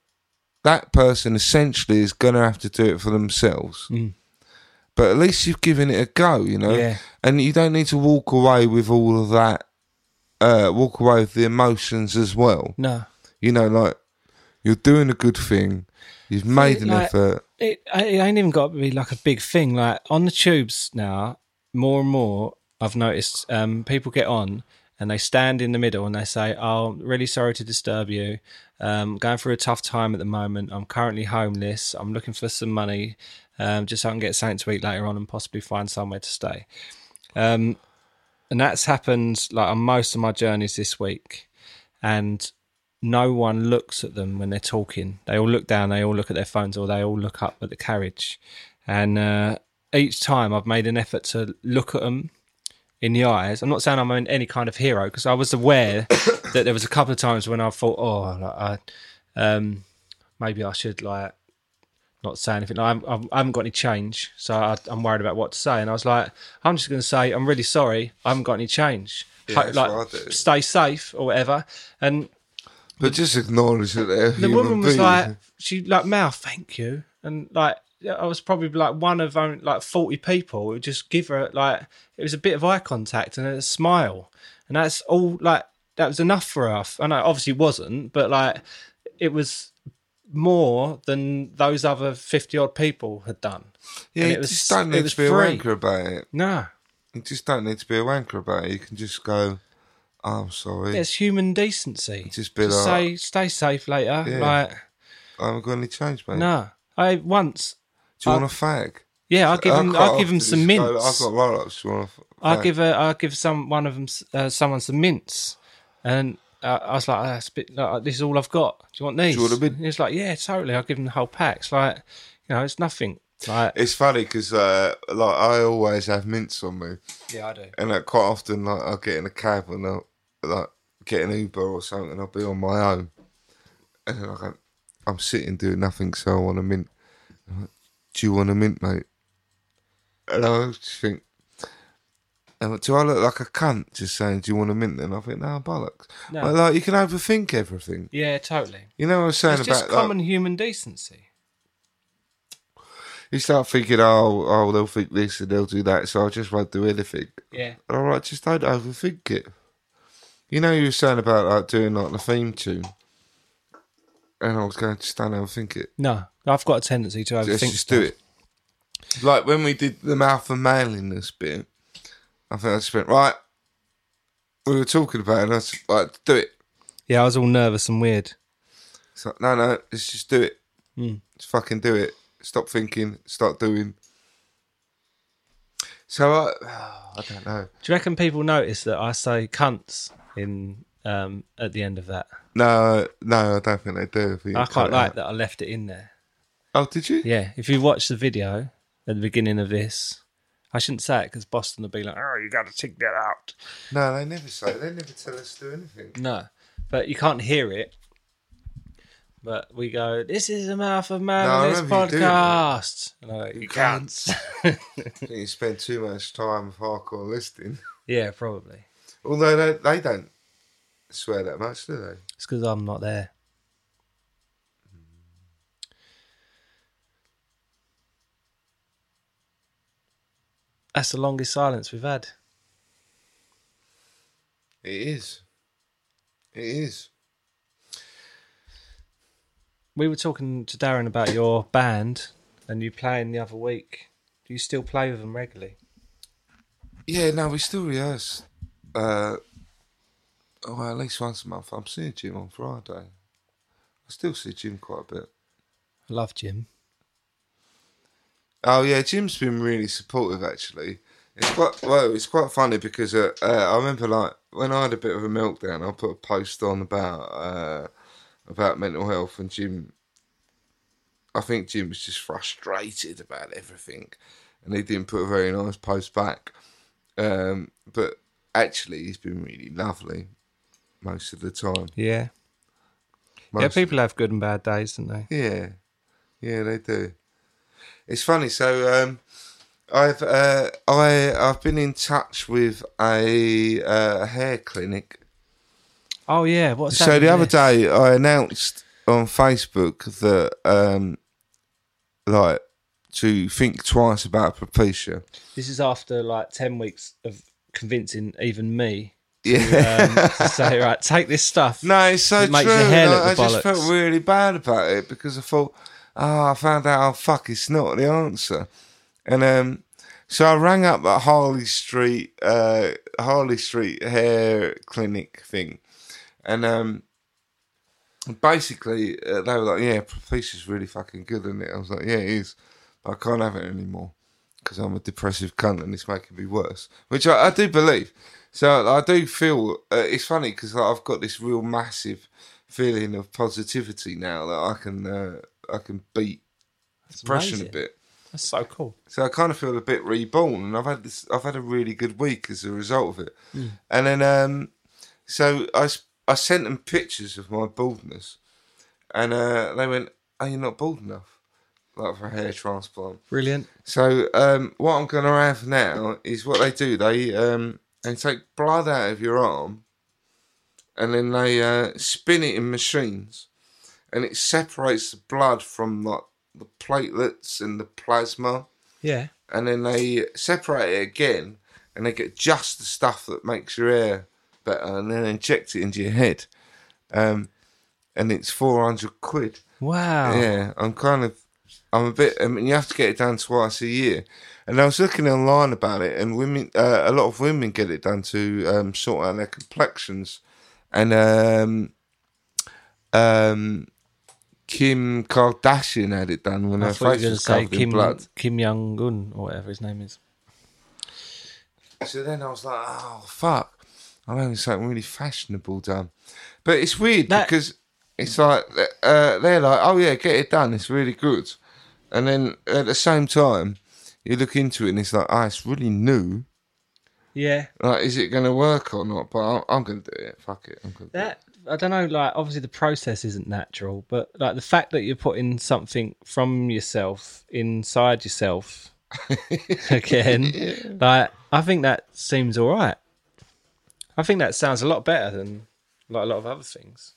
That person essentially is going to have to do it for themselves. But at least you've given it a go, you know.
Yeah.
And you don't need to walk away with all of that. Uh, walk away with the emotions as well.
no.
You know, like you're doing a good thing. You've made an
like-
effort.
it, it ain't even got to be like a big thing. Like on the tubes now, more and more, I've noticed um, people get on and they stand in the middle and they say, "Oh, really sorry to disturb you. Um, going through a tough time at the moment. I'm currently homeless. I'm looking for some money, um, just so I can get something to eat later on and possibly find somewhere to stay." Um, and that's happened like on most of my journeys this week, and no one looks at them when they're talking. They all look down, they all look at their phones, or they all look up at the carriage. And uh, each time I've made an effort to look at them in the eyes. I'm not saying I'm any kind of hero because I was aware <coughs> that there was a couple of times when I thought, oh, like, I, um, maybe I should like not say anything. Like, I'm, I'm, I haven't got any change, so I, I'm worried about what to say. And I was like, I'm just going to say, I'm really sorry, I haven't got any change.
Yeah,
Ho- like,
what I do.
stay safe or whatever. And
But just acknowledge that they're
the woman was like, she like, mouth, thank you, and like. I was probably like one of only like forty people who just give her like it was a bit of eye contact and a smile, and that's all like that was enough for us. I know obviously wasn't, but like it was more than those other fifty odd people had done.
yeah,
and
you
it was-
just don't need to be
free.
a wanker about it.
No,
You just don't need to be a wanker about it. You can just go, oh, I'm sorry.
it's human decency.
Just be like-
say stay safe later.
Yeah.
Like
I haven't got any change, mate.
no, I once
Do you
I-
want a fag?
yeah I'll give him I'll give him some mints.
I've got roll ups. Do you want a
I'll give a, I'll give some one of them, uh, someone some mints, and uh, I was like, that's a bit, like, this is all I've got. Do you want these?
Do you want a mint?
He was like, yeah, totally. I'll give him the whole pack. It's like, you know, it's nothing. Like,
It's funny because uh, like I always have mints on me,
yeah, I do.
and like, quite often like I'll get in a cab and I'll like get an Uber or something, and I'll be on my own, and then I go, I'm sitting doing nothing, so I want a mint. I'm like, Do you want a mint, mate? And I just think, do I look like a cunt just saying, "Do you want a mint?" And I think, no, bollocks.
No.
But, like you can overthink everything.
Yeah, totally.
You know what I'm saying
It's
about
just
like,
common human decency.
you start thinking, oh, oh, they'll think this and they'll do that, so I just won't do anything.
Yeah,
All right, just don't overthink it. You know, you were saying about like doing like the theme tune, and I was going, just don't think it.
no, I've got a tendency to overthink.
Just, just
stuff.
do it. Like when we did the mouth and manliness bit, I think I just went right. We were talking about it, and I was like, do it.
Yeah, I was all nervous and weird.
It's like, no, no, let's just do it.
Hmm.
Just fucking do it. Stop thinking, start doing. So I, <sighs> I don't know.
Do you reckon people notice that I say cunts in um, at the end of that?
No, no, I don't think they do.
I
you
quite like
out.
that I left it in there.
Oh, did you?
Yeah, if you watch the video at the beginning of this, I shouldn't say it because Boston will be like, "Oh, you got to take that out."
No, they never say. They never tell us to do anything.
No, but you can't hear it. But we go, "This is a mouth of man
No,
this
you
podcast." And I go, you
can't.
can't. <laughs>
You spend too much time with hardcore listening.
yeah, probably.
Although they, they don't swear that much, do they?
It's because I'm not there. That's the longest silence we've had.
It is. It is.
We were talking to Darren about your band and you playing the other week. Do you still play with them regularly?
Yeah, no, we still rehearse. Uh, oh, well, at least once a month. I'm seeing Jim on Friday. I still see Jim quite a bit.
I love Jim.
Oh yeah, Jim's been really supportive actually. It's quite well. It's quite funny because uh, uh, I remember like when I had a bit of a meltdown, I put a post on about uh, about mental health, and Jim. I think Jim was just frustrated about everything, and he didn't put a very nice post back. Um, but actually, he's been really lovely most of the time.
Yeah. Yeah, people have good and bad days, don't they?
Yeah, yeah, they do. It's funny. So um, I've uh, I I've been in touch with a uh, hair clinic.
Oh yeah, what's
so
happened
the other day, I announced on Facebook that um, like to think twice about Propecia.
This is after like ten weeks of convincing even me
Yeah.
um, to say, right, take this stuff.
No, it's so
It makes
true.
your hair
and
look
I, I just felt really bad about it because I thought, oh, I found out, oh, fuck, it's not the answer. And um, so I rang up at Harley Street, uh, Harley Street hair clinic thing. And um, basically, uh, they were like, yeah, Propecia's really fucking good, isn't it? I was like, yeah, it is. But I can't have it anymore because I'm a depressive cunt and it's making me worse, which I, I do believe. So I do feel uh, it's funny because like, I've got this real massive feeling of positivity now that I can uh, I can beat depression a bit.
That's so cool.
So I kind of feel a bit reborn, and I've had this. I've had a really good week as a result of it. And then, um, so I sent them pictures of my baldness, and uh, they went, "Are you not bald enough, like for a hair transplant?"
Brilliant.
So um, what I'm going to have now is what they do. They um, they take blood out of your arm, and then they uh, spin it in machines, and it separates the blood from like the platelets and the plasma,
Yeah.
and then they separate it again, and they get just the stuff that makes your hair better, and then inject it into your head. Um, and it's four hundred quid.
Wow.
Yeah, I'm kind of, I'm a bit. I mean, you have to get it done twice a year, and I was looking online about it, and women, uh, a lot of women get it done to um, sort out their complexions, and um, um, Kim Kardashian had it done when
I
her
thought you were
face
going to
was
say
in
Kim
blood.
Kim Jong Un or whatever his name is.
So then I was like, oh fuck, I'm having something really fashionable done, but it's weird
That-
because it's like uh, they're like, oh yeah, get it done, it's really good, and then at the same time, you look into it and it's like, oh, it's really new.
Yeah.
Like, is it going to work or not? But I'm, I'm going to do it. Fuck it, I'm do it.
I don't know. Like, obviously, the process isn't natural, but like the fact that you're putting something from yourself inside yourself <laughs> again, like I think that seems all right. I think that sounds a lot better than like a lot of other things.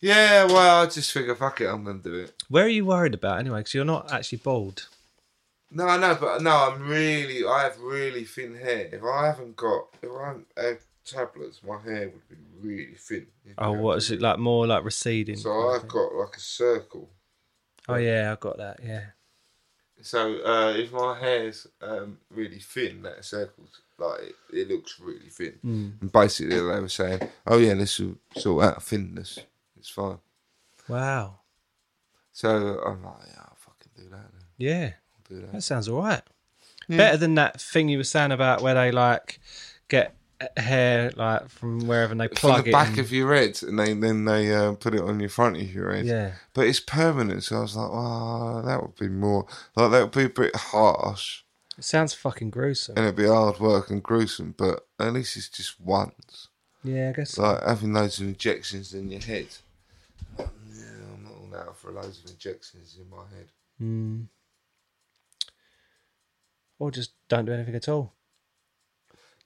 Yeah, well, I just figure, fuck it, I'm going to do it.
Where are you worried about anyway? Because you're not actually bald.
No, I know, but no, I'm really, I have really thin hair. If I haven't got, if I haven't had tablets, my hair would be really thin.
Oh, what is it like? More like receding.
So I've got like a circle.
Oh yeah, I've got that. Yeah.
So uh, if my hair's um, really thin, that circle's like it, it looks really thin.
Hmm.
And basically, they were saying, "Oh yeah, this will sort out thinness. It's fine."
Wow.
So I'm like, "Yeah, I'll fucking do that." Then.
Yeah.
I'll do that.
That sounds all right. Better than that thing you were saying about where they like get hair like from wherever and they
From
plug
the
it.
back
in.
of your head, and they, then they uh, put it on your front of your head.
Yeah.
But it's permanent, so I was like, "Oh, that would be more like that would be a bit harsh,
It sounds fucking gruesome.
and it'd be hard work and gruesome. But at least it's just once."
Yeah, I guess. so.
like having loads of injections in your head. Yeah, I'm not all out for loads of injections in my head.
Mm. Or just don't do anything at all.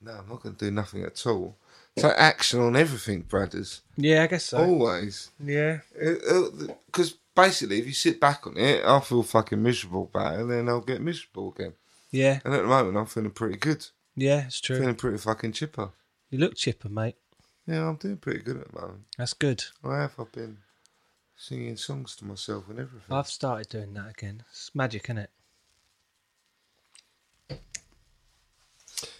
No, I'm not going to do nothing at all. Take action on everything, brothers.
Yeah, I guess so.
Always.
Yeah.
Because basically, if you sit back on it, I'll feel fucking miserable about it, and then I'll get miserable again.
Yeah.
And at the moment, I'm feeling pretty good.
Yeah, it's true.
Feeling pretty fucking chipper.
You look chipper, mate.
Yeah, I'm doing pretty good at the moment.
That's good.
I have. I've been singing songs to myself and everything.
I've started doing that again. It's magic, isn't it?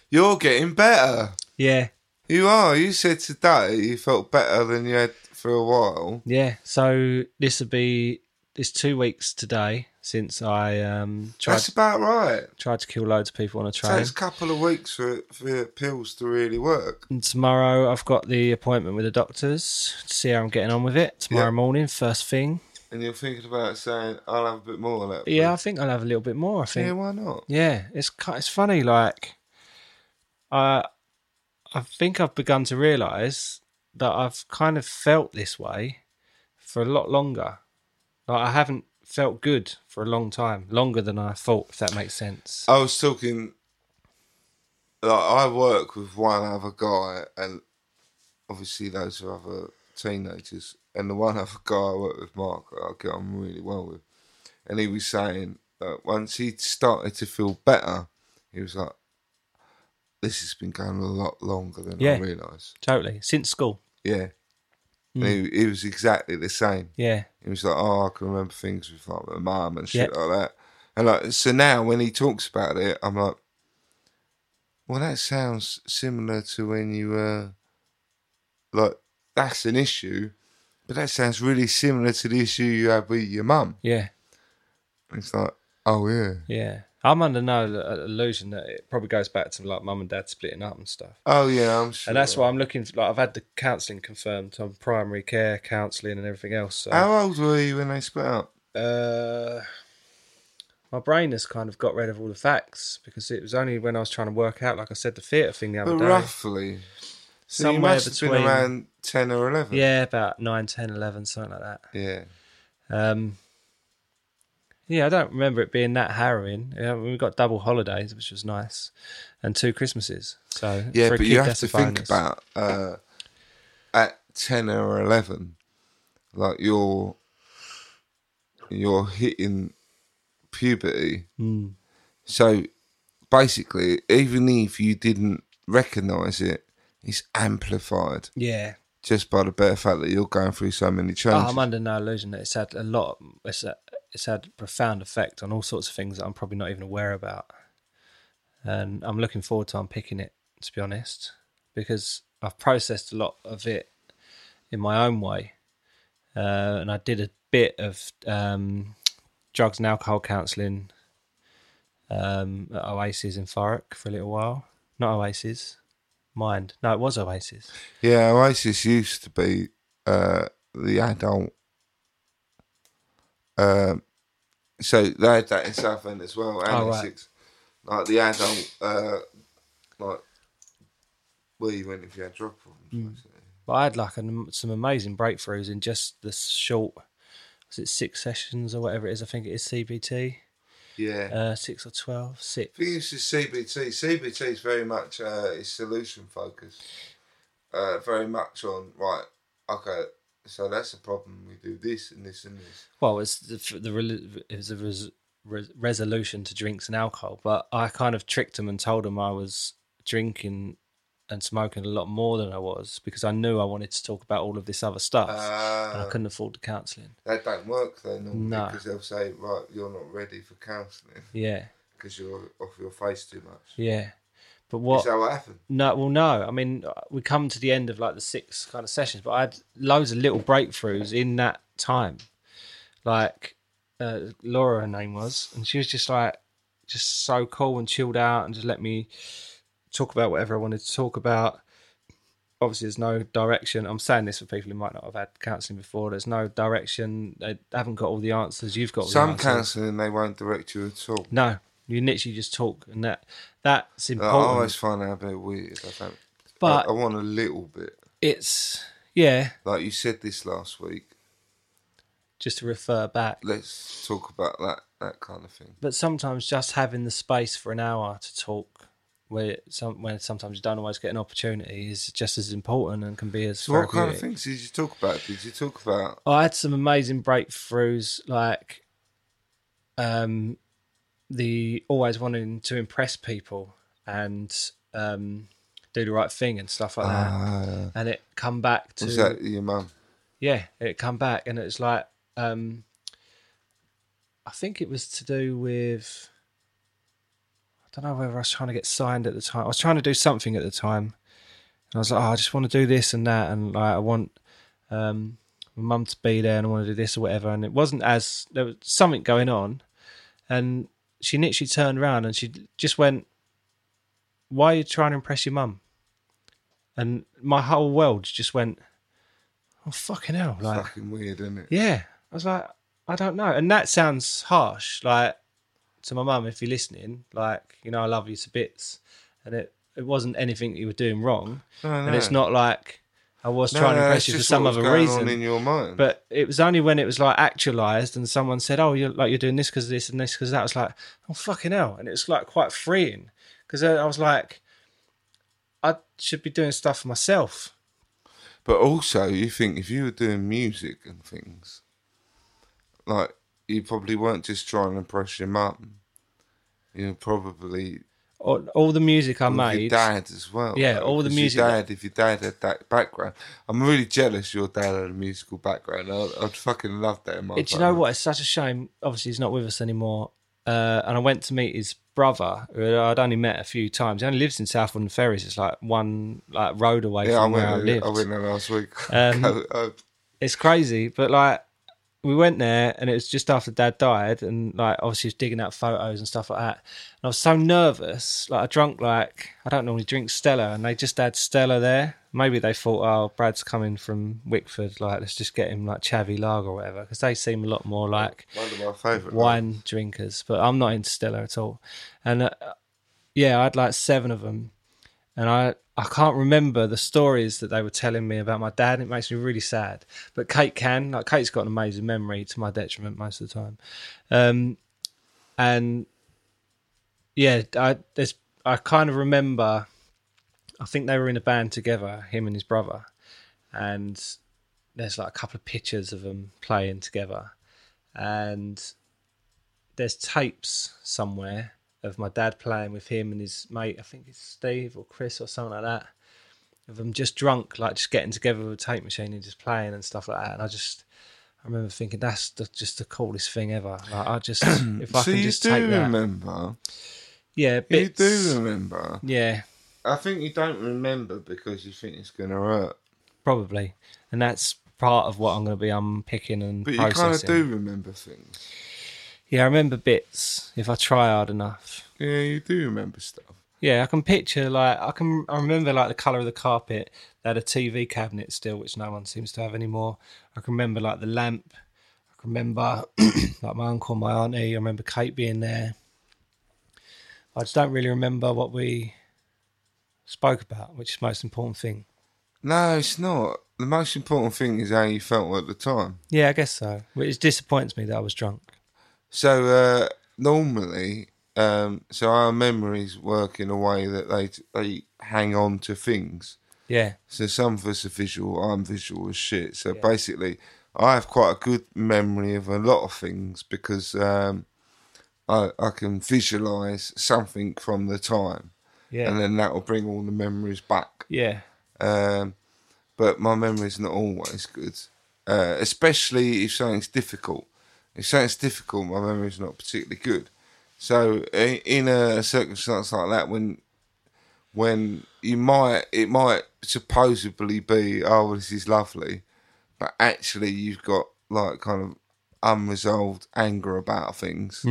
You're getting better.
Yeah.
You are. You said today you felt better than you had for a while.
Yeah. So this will be it's two weeks today since I um tried
That's about right.
tried to kill loads of people on a
It
train.
takes a couple of weeks for for pills to really work.
And tomorrow I've got the appointment with the doctors to see how I'm getting on with it. Tomorrow
Yeah.
morning, first thing.
And you're thinking about saying, "I'll have a bit more of that."
Yeah, I think I'll have a little bit more. I think.
Yeah, why not?
Yeah, it's it's funny. Like, I I think I've begun to realise that I've kind of felt this way for a lot longer. Like, I haven't felt good for a long time, longer than I thought. If that makes sense.
I was talking. Like, I work with one other guy, and obviously those are other teenagers. And the one other guy I work with, Mark, I get on really well with. And he was saying that once he started to feel better, he was like, "This has been going a lot longer than
Yeah.
I realised."
Totally. Since school.
Yeah.
Hmm.
And he, he was exactly the same.
Yeah.
He was like, "Oh, I can remember things with like my mum and shit
Yep.
like that." And like, so now when he talks about it, I'm like, "Well, that sounds similar to when you were like that's an issue, but that sounds really similar to the issue you had with your mum."
Yeah.
It's like, "Oh yeah,
Yeah. I'm under no uh, illusion that it probably goes back to like mum and dad splitting up and stuff.
oh yeah, I'm sure."
And that's why I'm looking. For, like I've had the counselling confirmed on primary care counselling and everything else. So.
How old were you when they split up?
Uh, my brain has kind of got rid of all the facts because it was only when I was trying to work out, like I said, the theatre thing the other
But
day.
roughly, so you
Somewhere
must have been
between-
around ten or eleven.
Yeah, about 9, 10, 11, something like that.
yeah.
Um, yeah, I don't remember it being that harrowing. Yeah, we got double holidays, which was nice, and two Christmases. So
Yeah, but you have to think about uh, at ten or eleven, like you're you're hitting puberty.
Mm.
So basically, even if you didn't recognise it, it's amplified
Yeah,
just by the bare fact that you're going through so many
Oh,
changes.
I'm under no illusion that it's had a lot. It's it's had a profound effect on all sorts of things that I'm probably not even aware about, and I'm looking forward to unpicking it. To be honest, because I've processed a lot of it in my own way, uh, and I did a bit of um, drugs and alcohol counselling um, at Oasis in Thurrock for a little while. Not Oasis, Mind. No, it was Oasis.
Yeah, Oasis used to be uh, the adult. Um, so they had that in Southend as well, and
Oh, right.
Essex. Like the adult, uh, like where you went if you had drug problems.
Mm. But I had like an, some amazing breakthroughs in just the short, was it six sessions or whatever it is? I think it is CBT,
Yeah.
uh, six or twelve, six.
I think it's just CBT. CBT is very much uh, is solution focused. Uh, very much on right. Okay, so that's the problem. We do this and this and this.
Well, it's the, the it was a res, res, resolution to drinks and alcohol, but I kind of tricked them and told them I was drinking and smoking a lot more than I was because I knew I wanted to talk about all of this other stuff, and I
Uh,
couldn't afford the counselling.
that don't work though normally
No.
because they'll say right, you're not ready for counselling
Yeah,
because you're off your face too much.
yeah. But
Is
what?
that what happened?
No, well, no. I mean, we come to the end of like the six kind of sessions, but I had loads of little breakthroughs in that time. Like uh, Laura, her name was, and she was just like, just so cool and chilled out, and just let me talk about whatever I wanted to talk about. Obviously, there's no direction. I'm saying this for people who might not have had counselling before. There's no direction. They haven't got all the answers. You've got
Some counselling they won't direct you at all.
No, you literally just talk, and that that's important.
I always find that a bit weird. I don't.
But-
I, I want a little bit.
it's yeah,
Like you said this last week.
just to refer back.
Let's talk about that that kind of thing.
but sometimes just having the space for an hour to talk where some when sometimes you don't always get an opportunity is just as important and can be as
So what kind of things did you talk about? Did you talk about?
I had some amazing breakthroughs like um the always wanting to impress people and um do the right thing and stuff like that
Uh,
and it come back to
was that your mum?
yeah, it come back and it's like um I think it was to do with I don't know whether I was trying to get signed at the time. I was trying to do something at the time. And I was like, oh, I just want to do this and that and like I want um my mum to be there and I want to do this or whatever and it wasn't as there was something going on and she literally turned around and she just went why are you trying to impress your mum? And my whole world just went oh fucking hell like
Fucking weird, isn't it?
yeah. I was like, I don't know. And that sounds harsh, like to my mum, if you're listening, like, you know, I love you to bits. And it, it wasn't anything you were doing wrong.
No,
And it's not like I was
No,
trying to impress
it's
you for some other reason.
in your mind.
But it was only when it was like actualized and someone said, "Oh, you're like you're doing this because this and this because that." I was like, "Oh fucking hell!" And it was like quite freeing because uh, I was like, I should be doing stuff for myself.
But also, you think if you were doing music and things, like you probably weren't just trying to impress your mum. You probably
All, all the music I made,
your dad as well.
Yeah,
like,
all the music
Your dad, if your dad had that background, I'm really jealous. Your dad had a musical background. I'd, I'd fucking love that. In my
Do you know what? It's such a shame. Obviously, he's not with us anymore. Uh, and I went to meet his brother, who I'd only met a few times. He only lives in South Woodham Ferrers. It's like one like road away
Yeah, I
from where I
went.
lived.
I went there last week. <laughs>
Um, It's crazy, but like we went there, and it was just after Dad died, and like obviously he was digging out photos and stuff like that. And I was so nervous. Like I drunk like I don't normally drink Stella, and they just had Stella there. Maybe they thought, oh, Brad's coming from Wickford, like let's just get him like Chavy Lager or whatever, because they seem a lot more like
One of my favourite.
wine drinkers, but I'm not into Stella at all. And uh, yeah, I had like seven of them, and I I can't remember the stories that they were telling me about my dad. It makes me really sad. But Kate can. Like Kate's got an amazing memory to my detriment most of the time. Um, and yeah, I there's I kind of remember. I think they were in a band together, him and his brother, and there's like a couple of pictures of them playing together, and there's tapes somewhere of my dad playing with him and his mate. I think it's Steve or Chris or something like that. Of them just drunk, like just getting together with a tape machine and just playing and stuff like that. And I just, I remember thinking that's the, just the coolest thing ever. Like I just, <clears throat> if I
so
can just take that,
remember?
yeah,
You do remember?
yeah,
I think you don't remember because you think it's going to hurt,
probably, and that's part of what I'm going to be unpicking and
but you kind of do remember things.
Yeah, I remember bits if I try hard enough.
Yeah, you do remember stuff.
Yeah, I can picture like I can. I remember like the color of the carpet. They had a TV cabinet still, which no one seems to have anymore. I can remember like the lamp. I can remember <clears throat> like my uncle, and my auntie. I remember Kate being there. I just don't really remember what we spoke about, which is the most important thing.
No, it's not. The most important thing is how you felt at the time.
Yeah, I guess so. Which disappoints me that I was drunk.
So uh, normally, um, so our memories work in a way that they they hang on to things.
Yeah,
So some of us are visual. I'm visual as shit. So basically, I have quite a good memory of a lot of things because um, I I can visualize something from the time,
yeah,
and then that will bring all the memories back.
yeah,
Um, but my memory's not always good, uh, especially if something's difficult. If something's difficult, my memory's not particularly good. So in a circumstance like that, when when you might it might supposedly be oh this is lovely, but actually you've got like kind of unresolved anger about things,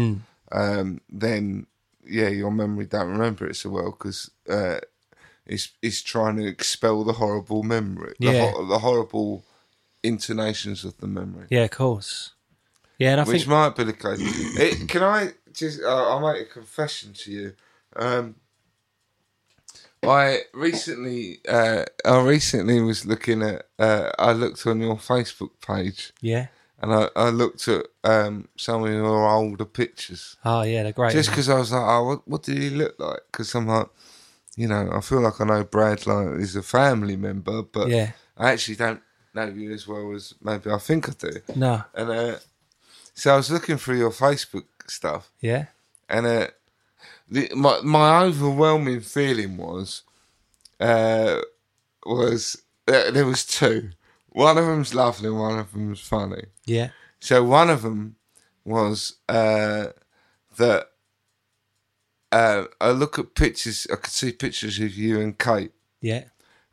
um, then yeah your memory don't remember it so well because uh, it's it's trying to expel the horrible memory, the, ho- the horrible intonations of the memory.
yeah. Of course. Yeah, and I
Which
think
might be the case. It, can I just? Uh, I'll make a confession to you. Um, I recently, uh, I recently was looking at. Uh, I looked on your Facebook page,
yeah.
and I, I looked at um, some of your older pictures,
Oh yeah, they're great.
just because I was like, "Oh, what, what did he look like?" Because I'm like, you know, I feel like I know Brad like he's a family member, but
Yeah.
I actually don't know you as well as maybe I think I do.
no.
And uh, so I was looking through your Facebook stuff,
Yeah.
and uh, the, my my overwhelming feeling was uh, was uh, there was two. One of them's lovely, one of them's funny.
Yeah.
So one of them was uh, that uh, I look at pictures. I could see pictures of you and Kate,
Yeah.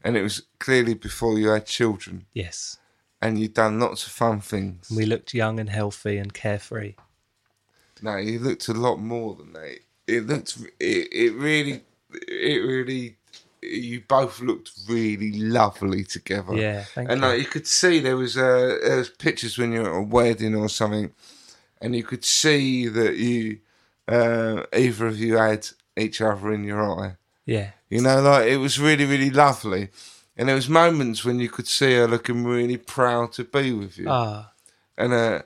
and it was clearly before you had children,
Yes.
And you'd done lots of fun things.
We looked young and healthy and carefree.
No, you looked a lot more than that. It looked, it, it really, it really, you both looked really lovely together.
Yeah, thank
and
you.
like you could see there was uh, there was pictures when you were at a wedding or something, and you could see that you, uh, either of you had each other in your eye.
Yeah.
You know, like it was really, really lovely. And there was moments when you could see her looking really proud to be with you.
Ah,
And uh,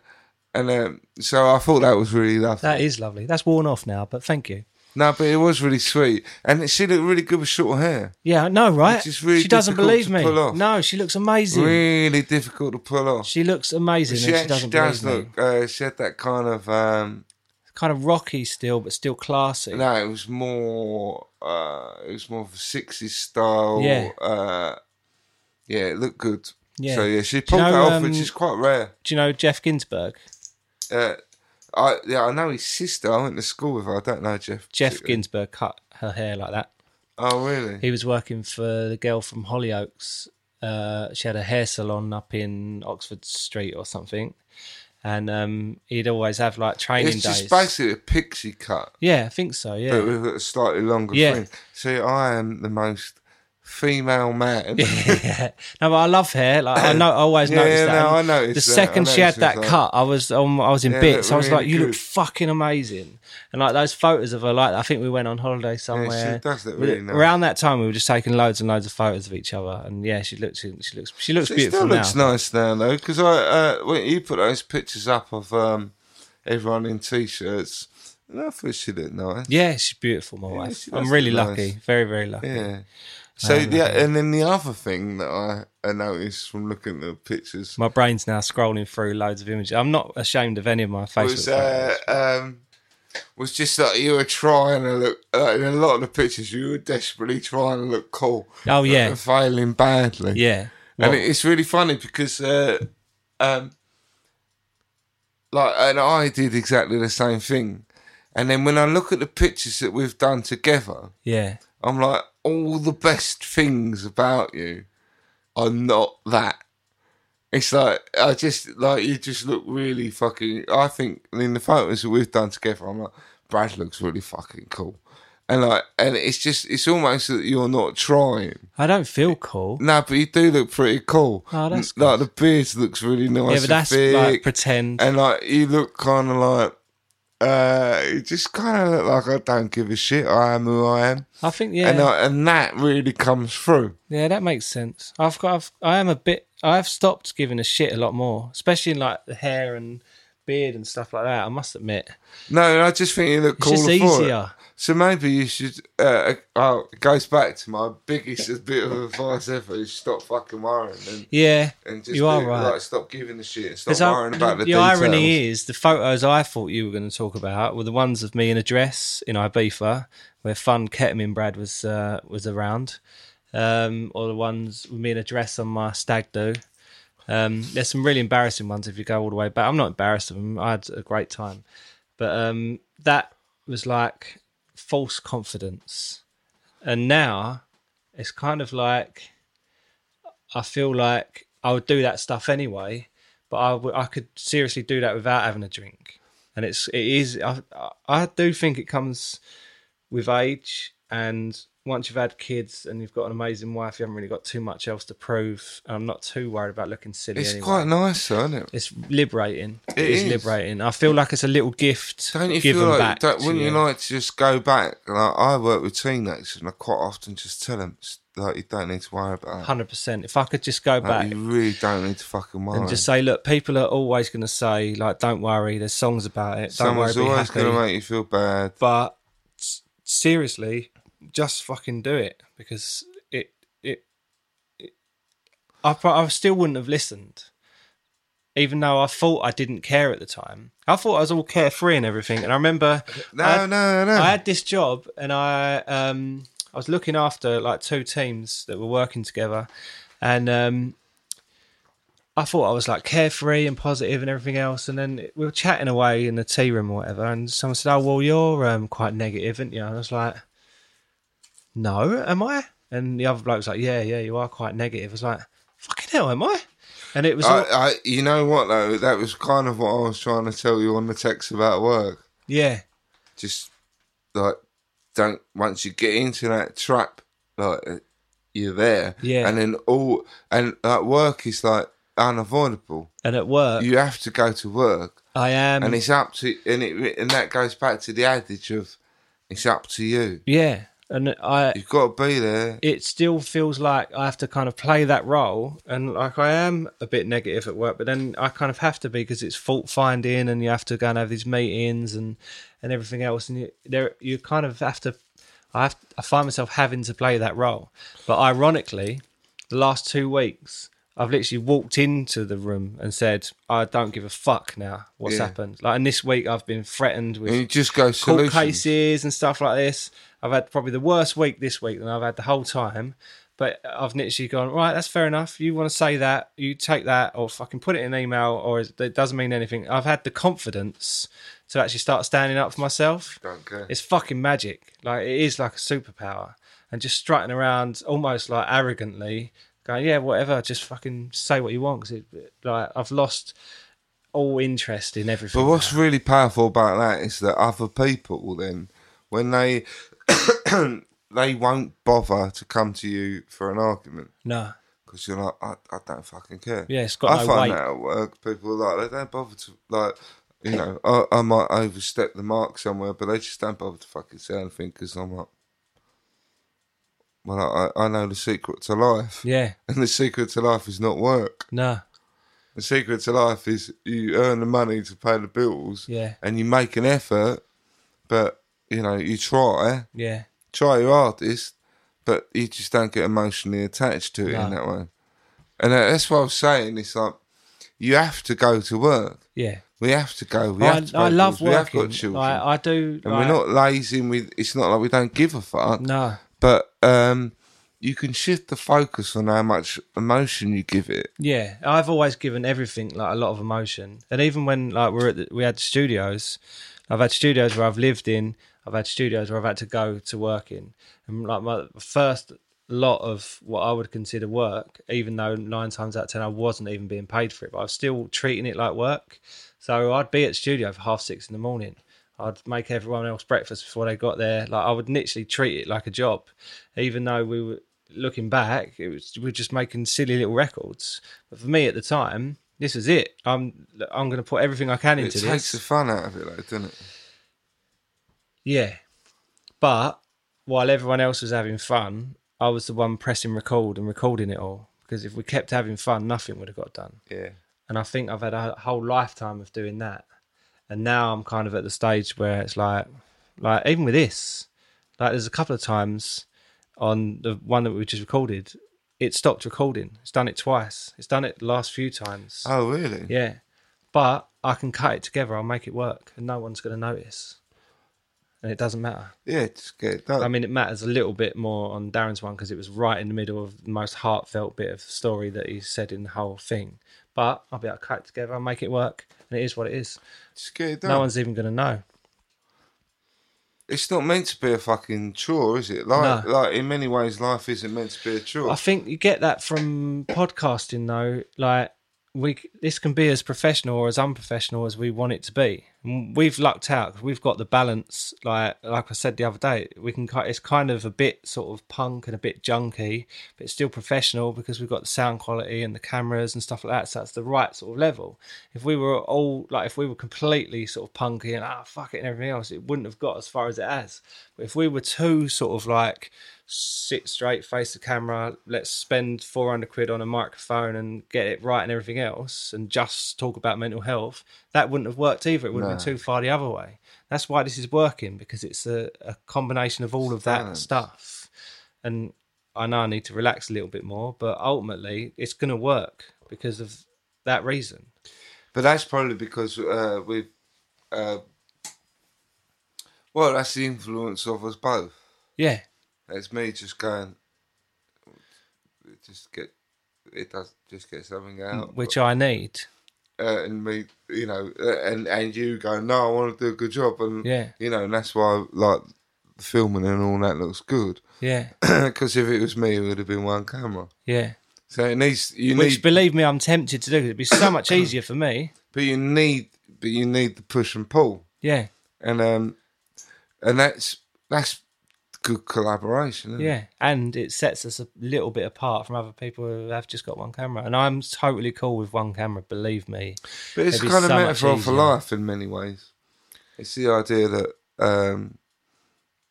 and uh, so I thought that was really lovely.
that is lovely. That's worn off now, but thank you.
No, but it was really sweet, and she looked really good with short hair.
Yeah, no, right?
Really
she doesn't believe me.
pull off.
No, she looks amazing.
Really difficult to pull off.
She looks amazing,
she
and she doesn't
does look. Uh, she had that kind of. Um,
Kind of rocky still, but still classy.
no, it was more. Uh, it was more of a sixties style.
Yeah.
Uh, yeah, it looked good.
Yeah.
So yeah, she
Do you
pulled
know,
that off,
um,
which is quite rare.
Do you know Jeff Ginsburg?
Uh, I yeah, I know his sister. I went to school with her. I don't know Jeff.
Jeff Ginsburg cut her hair like that.
Oh really?
He was working for the girl from Hollyoaks. Uh, she had a hair salon up in Oxford Street or something, and um, he'd always have like training
It's
days.
just basically a pixie cut,
yeah, I think so. Yeah,
but with a slightly longer
Yeah.
fringe. See, I am the most female man. <laughs>
yeah. No, but I love hair. Like I know, I always
Yeah,
noticed that.
no, I noticed
The
that.
second
I
she had
noticed
that cut, I was um, I was in
Yeah,
bits.
it
I was like, "You look fucking amazing." And like those photos of her, like I think we went on holiday somewhere. We-
really nice.
Around that time, we were just taking loads and loads of photos of each other, and yeah, she looks, she looks, she looks
It
beautiful
still
now.
looks nice now though, because I uh, when you put those pictures up of um, everyone in t-shirts, and I thought she looked nice.
Yeah, she's beautiful, my wife. I'm really
look
lucky,
nice.
very, very lucky.
Yeah. So the and then the other thing that I, noticed from looking at the pictures
My brain's now scrolling through loads of images. I'm not ashamed of any of my Facebook
was uh, um, was just that you were trying to look uh, in a lot of the pictures you were desperately trying to look cool.
Oh, yeah.
failing badly.
Yeah.
and it's really funny because uh, um, like and I did exactly the same thing. And then when I look at the pictures that we've done together,
yeah.
I'm like, all the best things about you are not that. It's like I just like you just look really fucking. I think in the photos that we've done together, I'm like, Brad looks really fucking cool, and like, and it's just it's almost that you're not trying.
I don't feel cool.
No, but you do look pretty cool.
Oh, that's
like the beard looks really nice.
Yeah, but
and
that's
thick,
like pretend.
and like you look kind of like. Uh, you just kind of look like I don't give a shit. I am who I am.
I think yeah,
And, I, and that really comes through.
yeah, that makes sense. I've got, I've, I am a bit. I've stopped giving a shit a lot more, especially in like the hair and beard and stuff like that. I must admit,
No, I just think you look
it's
cooler
just
for it.
easier.
So maybe you should. Uh, oh, it goes back to my biggest <laughs> bit of advice ever: is stop fucking worrying and,
Yeah,
and just
you are right.
Like, stop giving the shit. and Stop
'Cause I-
worrying about the,
the
details.
irony is, the photos I thought you were going to talk about were the ones of me in a dress in Ibiza, where Fun Ketamine Brad was uh, was around, um, or the ones with me in a dress on my stag do. Um, there's some really embarrassing ones if you go all the way back. I'm not embarrassed of them. I had a great time, but um, that was like false confidence, and now it's kind of like I feel like I would do that stuff anyway, but I I could seriously do that without having a drink. And it's it is I I do think it comes with age and once you've had kids and you've got an amazing wife, you haven't really got too much else to prove. And I'm not too worried about looking silly.
It's
anyway.
quite nice, though, isn't it?
It's liberating.
It
it is, liberating. I feel like it's a little gift
Don't you
given
feel like? Don't, wouldn't you
you.
like to just go back? Like I work with teenagers, and I quite often just tell them, like you don't need to worry about it.
Hundred percent. If I could just go
Like,
back
you really don't need to fucking worry.
and just say, look, people are always going to say, like, don't worry. There's songs about it. Don't
Someone's
worry.
Always going to make you feel bad.
but seriously, just fucking do it because it it. it I, I still wouldn't have listened, even though I thought I didn't care at the time. I thought I was all carefree and everything, and I remember. <laughs>
No,
I had-
no, no.
I had this job, and I um I was looking after like two teams that were working together, and um. I thought I was like carefree and positive and everything else, and then we were chatting away in the tea room or whatever, and someone said, "Oh, well, you're um, quite negative, aren't you?" And I was like, "No, am I?" And the other bloke was like, "Yeah, yeah, you are quite negative." I was like, "Fucking hell, am I?" And it was, all,
I, I, you know what though? That was kind of what I was trying to tell you on the text about work.
yeah,
Just like don't once you get into that trap, like uh, you're there.
Yeah.
And then all and like work is like unavoidable.
and at work,
You have to go to work,
I am,
and it's up to and it and that goes back to the adage of it's up to you.
yeah, and I,
You've got to be there.
it still feels like I have to kind of play that role, and like I am a bit negative at work, but then I kind of have to be because it's fault finding, and you have to go and have these meetings and and everything else, and you there you kind of have to. I have I find myself having to play that role, but ironically, the last two weeks. I've literally walked into the room and said, "I don't give a fuck now. What's
Yeah.
happened?" Like, and this week I've been threatened with
And you just go
court
solutions.
cases and stuff like this. I've had probably the worst week this week than I've had the whole time. But I've literally gone, right, that's fair enough. You want to say that, you take that, or fucking put it in an email, or it doesn't mean anything. I've had the confidence to actually start standing up for myself.
Don't care.
It's fucking magic. Like, it is like a superpower. And just strutting around almost like arrogantly, going, yeah, whatever, just fucking say what you want. Because like, I've lost all interest in everything.
But what's really powerful about that is that other people then, when they <coughs> they won't bother to come to you for an argument
no,
because you're like, I, I don't fucking care.
Yeah, it's got
I
no
find
weight.
that at work, people are like they don't bother to like. You know, I, I might overstep the mark somewhere, but they just don't bother to fucking say anything because I'm like, well, I, I know the secret to life,
yeah, <laughs>
and the secret to life is not work.
no,
The secret to life is you earn the money to pay the bills,
Yeah.
and you make an effort, but you know you try,
yeah,
try your hardest, but you just don't get emotionally attached to it in that way. And that's what I was saying. It's like you have to go to work.
yeah.
We have to go. We
I,
have to.
I love
bills. We have got children,
I, I do.
and
like-
we're not lazy. And we, it's not like we don't give a fuck.
No,
But um, you can shift the focus on how much emotion you give it.
Yeah, I've always given everything like a lot of emotion, and even when like we're at the, we had studios, I've had studios where I've lived in, I've had studios where I've had to go to work in, and like my first lot of what I would consider work, even though nine times out of ten I wasn't even being paid for it, but I was still treating it like work. So I'd be at studio for half six in the morning. I'd make everyone else breakfast before they got there. Like I would literally treat it like a job, even though we were looking back, it was we are just making silly little records. But for me at the time, this was it. I'm I'm going to put everything I can into
It
takes
the fun out of it, though, doesn't it?
Yeah, but while everyone else was having fun, I was the one pressing record and recording it all. Because if we kept having fun, nothing would have got done.
Yeah.
and I think I've had a whole lifetime of doing that. And now I'm kind of at the stage where it's like, like even with this, like there's a couple of times on the one that we just recorded, it stopped recording. It's done it twice. It's done it the last few times.
Oh, really?
Yeah, but I can cut it together. I'll make it work, and no one's going to notice. And it doesn't matter.
Yeah, just get it done.
I mean, it matters a little bit more on Darren's one because it was right in the middle of the most heartfelt bit of story that he said in the whole thing. But I'll be able to cut it together and make it work, and it is what it is.
just get it done.
No one's even going to know.
It's not meant to be a fucking chore, is it? Like,
No.
like in many ways, life isn't meant to be a chore.
I think you get that from podcasting, though. Like we, this can be as professional or as unprofessional as we want it to be. We've lucked out. we've got the balance. Like, like I said the other day, we can. It's kind of a bit sort of punk and a bit junky, but it's still professional because we've got the sound quality and the cameras and stuff like that. So that's the right sort of level. If we were all like, if we were completely sort of punky and ah fuck it and everything else, it wouldn't have got as far as it has. But if we were too sort of like sit straight, face the camera, let's spend 400 quid on a microphone and get it right and everything else, and just talk about mental health, that wouldn't have worked either. It would have been too far the other way. That's why this is working because it's a, a combination of all of that
balance.
stuff. And I know I need to relax a little bit more, but ultimately it's going to work because of that reason.
But that's probably because uh, we've. Uh, well, that's the influence of us both.
Yeah,
It's me just going. Just get. It does just get something out.
which I need.
uh, and me, you know, uh, and and you go, no, I want to do a good job, and
Yeah.
you know, and that's why like the filming and all that looks good.
Yeah, <clears throat>
Because if it was me, it would have been one camera.
yeah.
So it needs you
Which,
need,
believe me, I'm tempted to do. It'd be so much <clears throat> easier for me.
but you need, but you need the push and pull,
Yeah,
and um, and that's that's good collaboration. Isn't It?
Yeah, and it sets us a little bit apart from other people who have just got one camera. And I'm totally cool with one camera, believe me.
But it's
It'd
kind of
so
metaphor for life in many ways. It's the idea that um,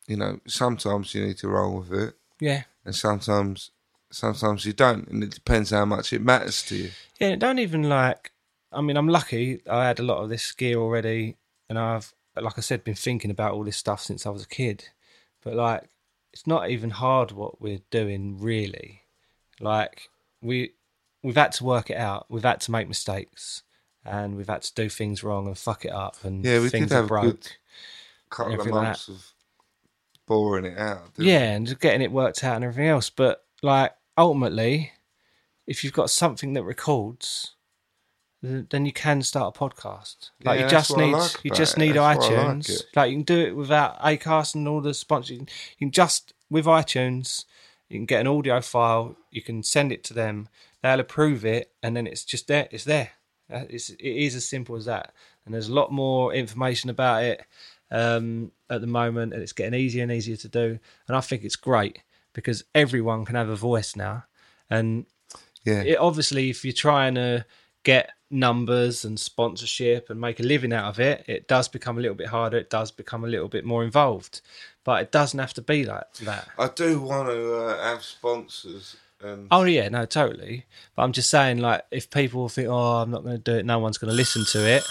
you know sometimes you need to roll with it,
Yeah,
and sometimes sometimes you don't, and it depends how much it matters to you.
yeah. Don't even like. I mean, I'm lucky. I had a lot of this gear already, and I've, like I said, been thinking about all this stuff since I was a kid. But like, it's not even hard what we're doing, really. Like we we've had to work it out. We've had to make mistakes, and we've had to do things wrong and fuck it up. And
Yeah, we
things
did
are
have a
broke.
good couple of
Everything like
months of boring it out. didn't
yeah, and just getting it worked out and everything else. But like ultimately, if you've got something that records, then you can start a podcast. Like
Yeah,
you just need
like
you just need
why like
iTunes. Like you can do it without Acast and all the sponsors. You can, you can just with iTunes, you can get an audio file. You can send it to them. They'll approve it, and then it's just there. It's there. Uh, It's, it is as simple as that. And there's a lot more information about it um, at the moment, and it's getting easier and easier to do. And I think it's great because everyone can have a voice now. And
Yeah.
it, obviously, if you're trying to get numbers and sponsorship and make a living out of it, it does become a little bit harder. It does become a little bit more involved, but it doesn't have to be like that.
I do want to uh, have sponsors. And
Oh yeah, no, totally. But I'm just saying, like, if people think, "Oh, I'm not going to do it," no one's going to listen to it.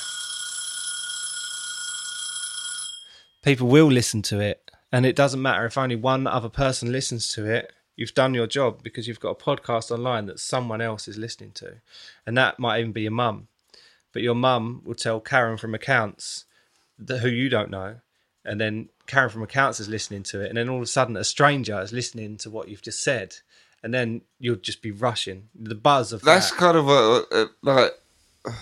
People will listen to it, and it doesn't matter if only one other person listens to it. You've done your job because you've got a podcast online that someone else is listening to, and that might even be your mum. But your mum will tell Karen from accounts that who you don't know, and then Karen from accounts is listening to it, and then all of a sudden a stranger is listening to what you've just said, and then you'll just be rushing the buzz of
that's
that.
kind of what, uh, like, <sighs>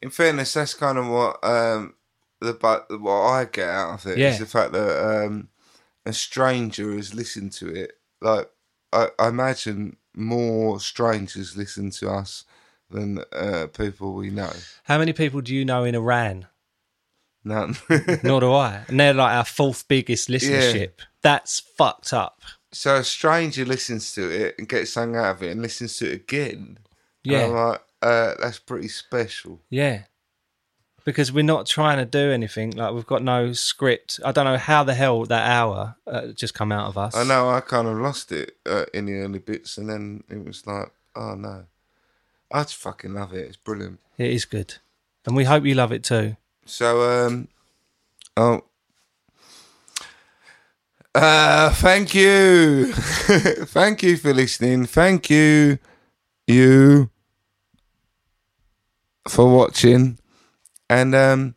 in fairness, that's kind of what um, the but what I get out of it is
Yeah.
the fact that um, a stranger has listened to it. Like, I, I imagine more strangers listen to us than uh, people we know.
How many people do you know in Iran?
None. <laughs>
Nor do I, and they're like our fourth biggest listenership. That's fucked up.
so a stranger listens to it and gets something out of it and listens to it again.
Yeah.
Like, uh, that's pretty special.
Yeah. Because we're not trying to do anything. Like we've got no script. I don't know how the hell that hour uh, just come out of us.
I know I kind of lost it uh, in the early bits, and then it was like, oh no, I just fucking love it. It's brilliant.
It is good, and we hope you love it too.
So, um, oh, uh, thank you, <laughs> thank you for listening. Thank you, you, for watching, and um,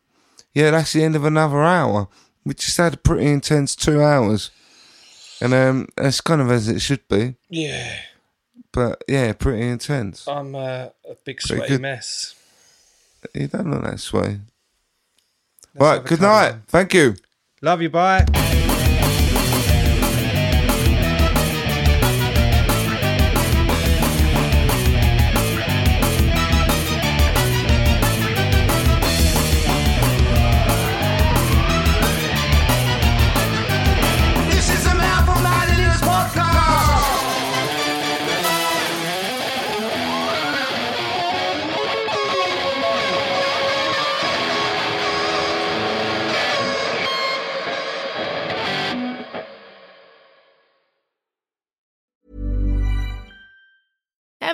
yeah, that's the end of another hour. We just had a pretty intense two hours, and um, that's kind of as it should be.
Yeah.
But yeah, pretty intense.
I'm uh, a big
Pretty
sweaty
good.
mess.
You don't look that.
Let's
Right, good night. Thank you.
Love you. Bye.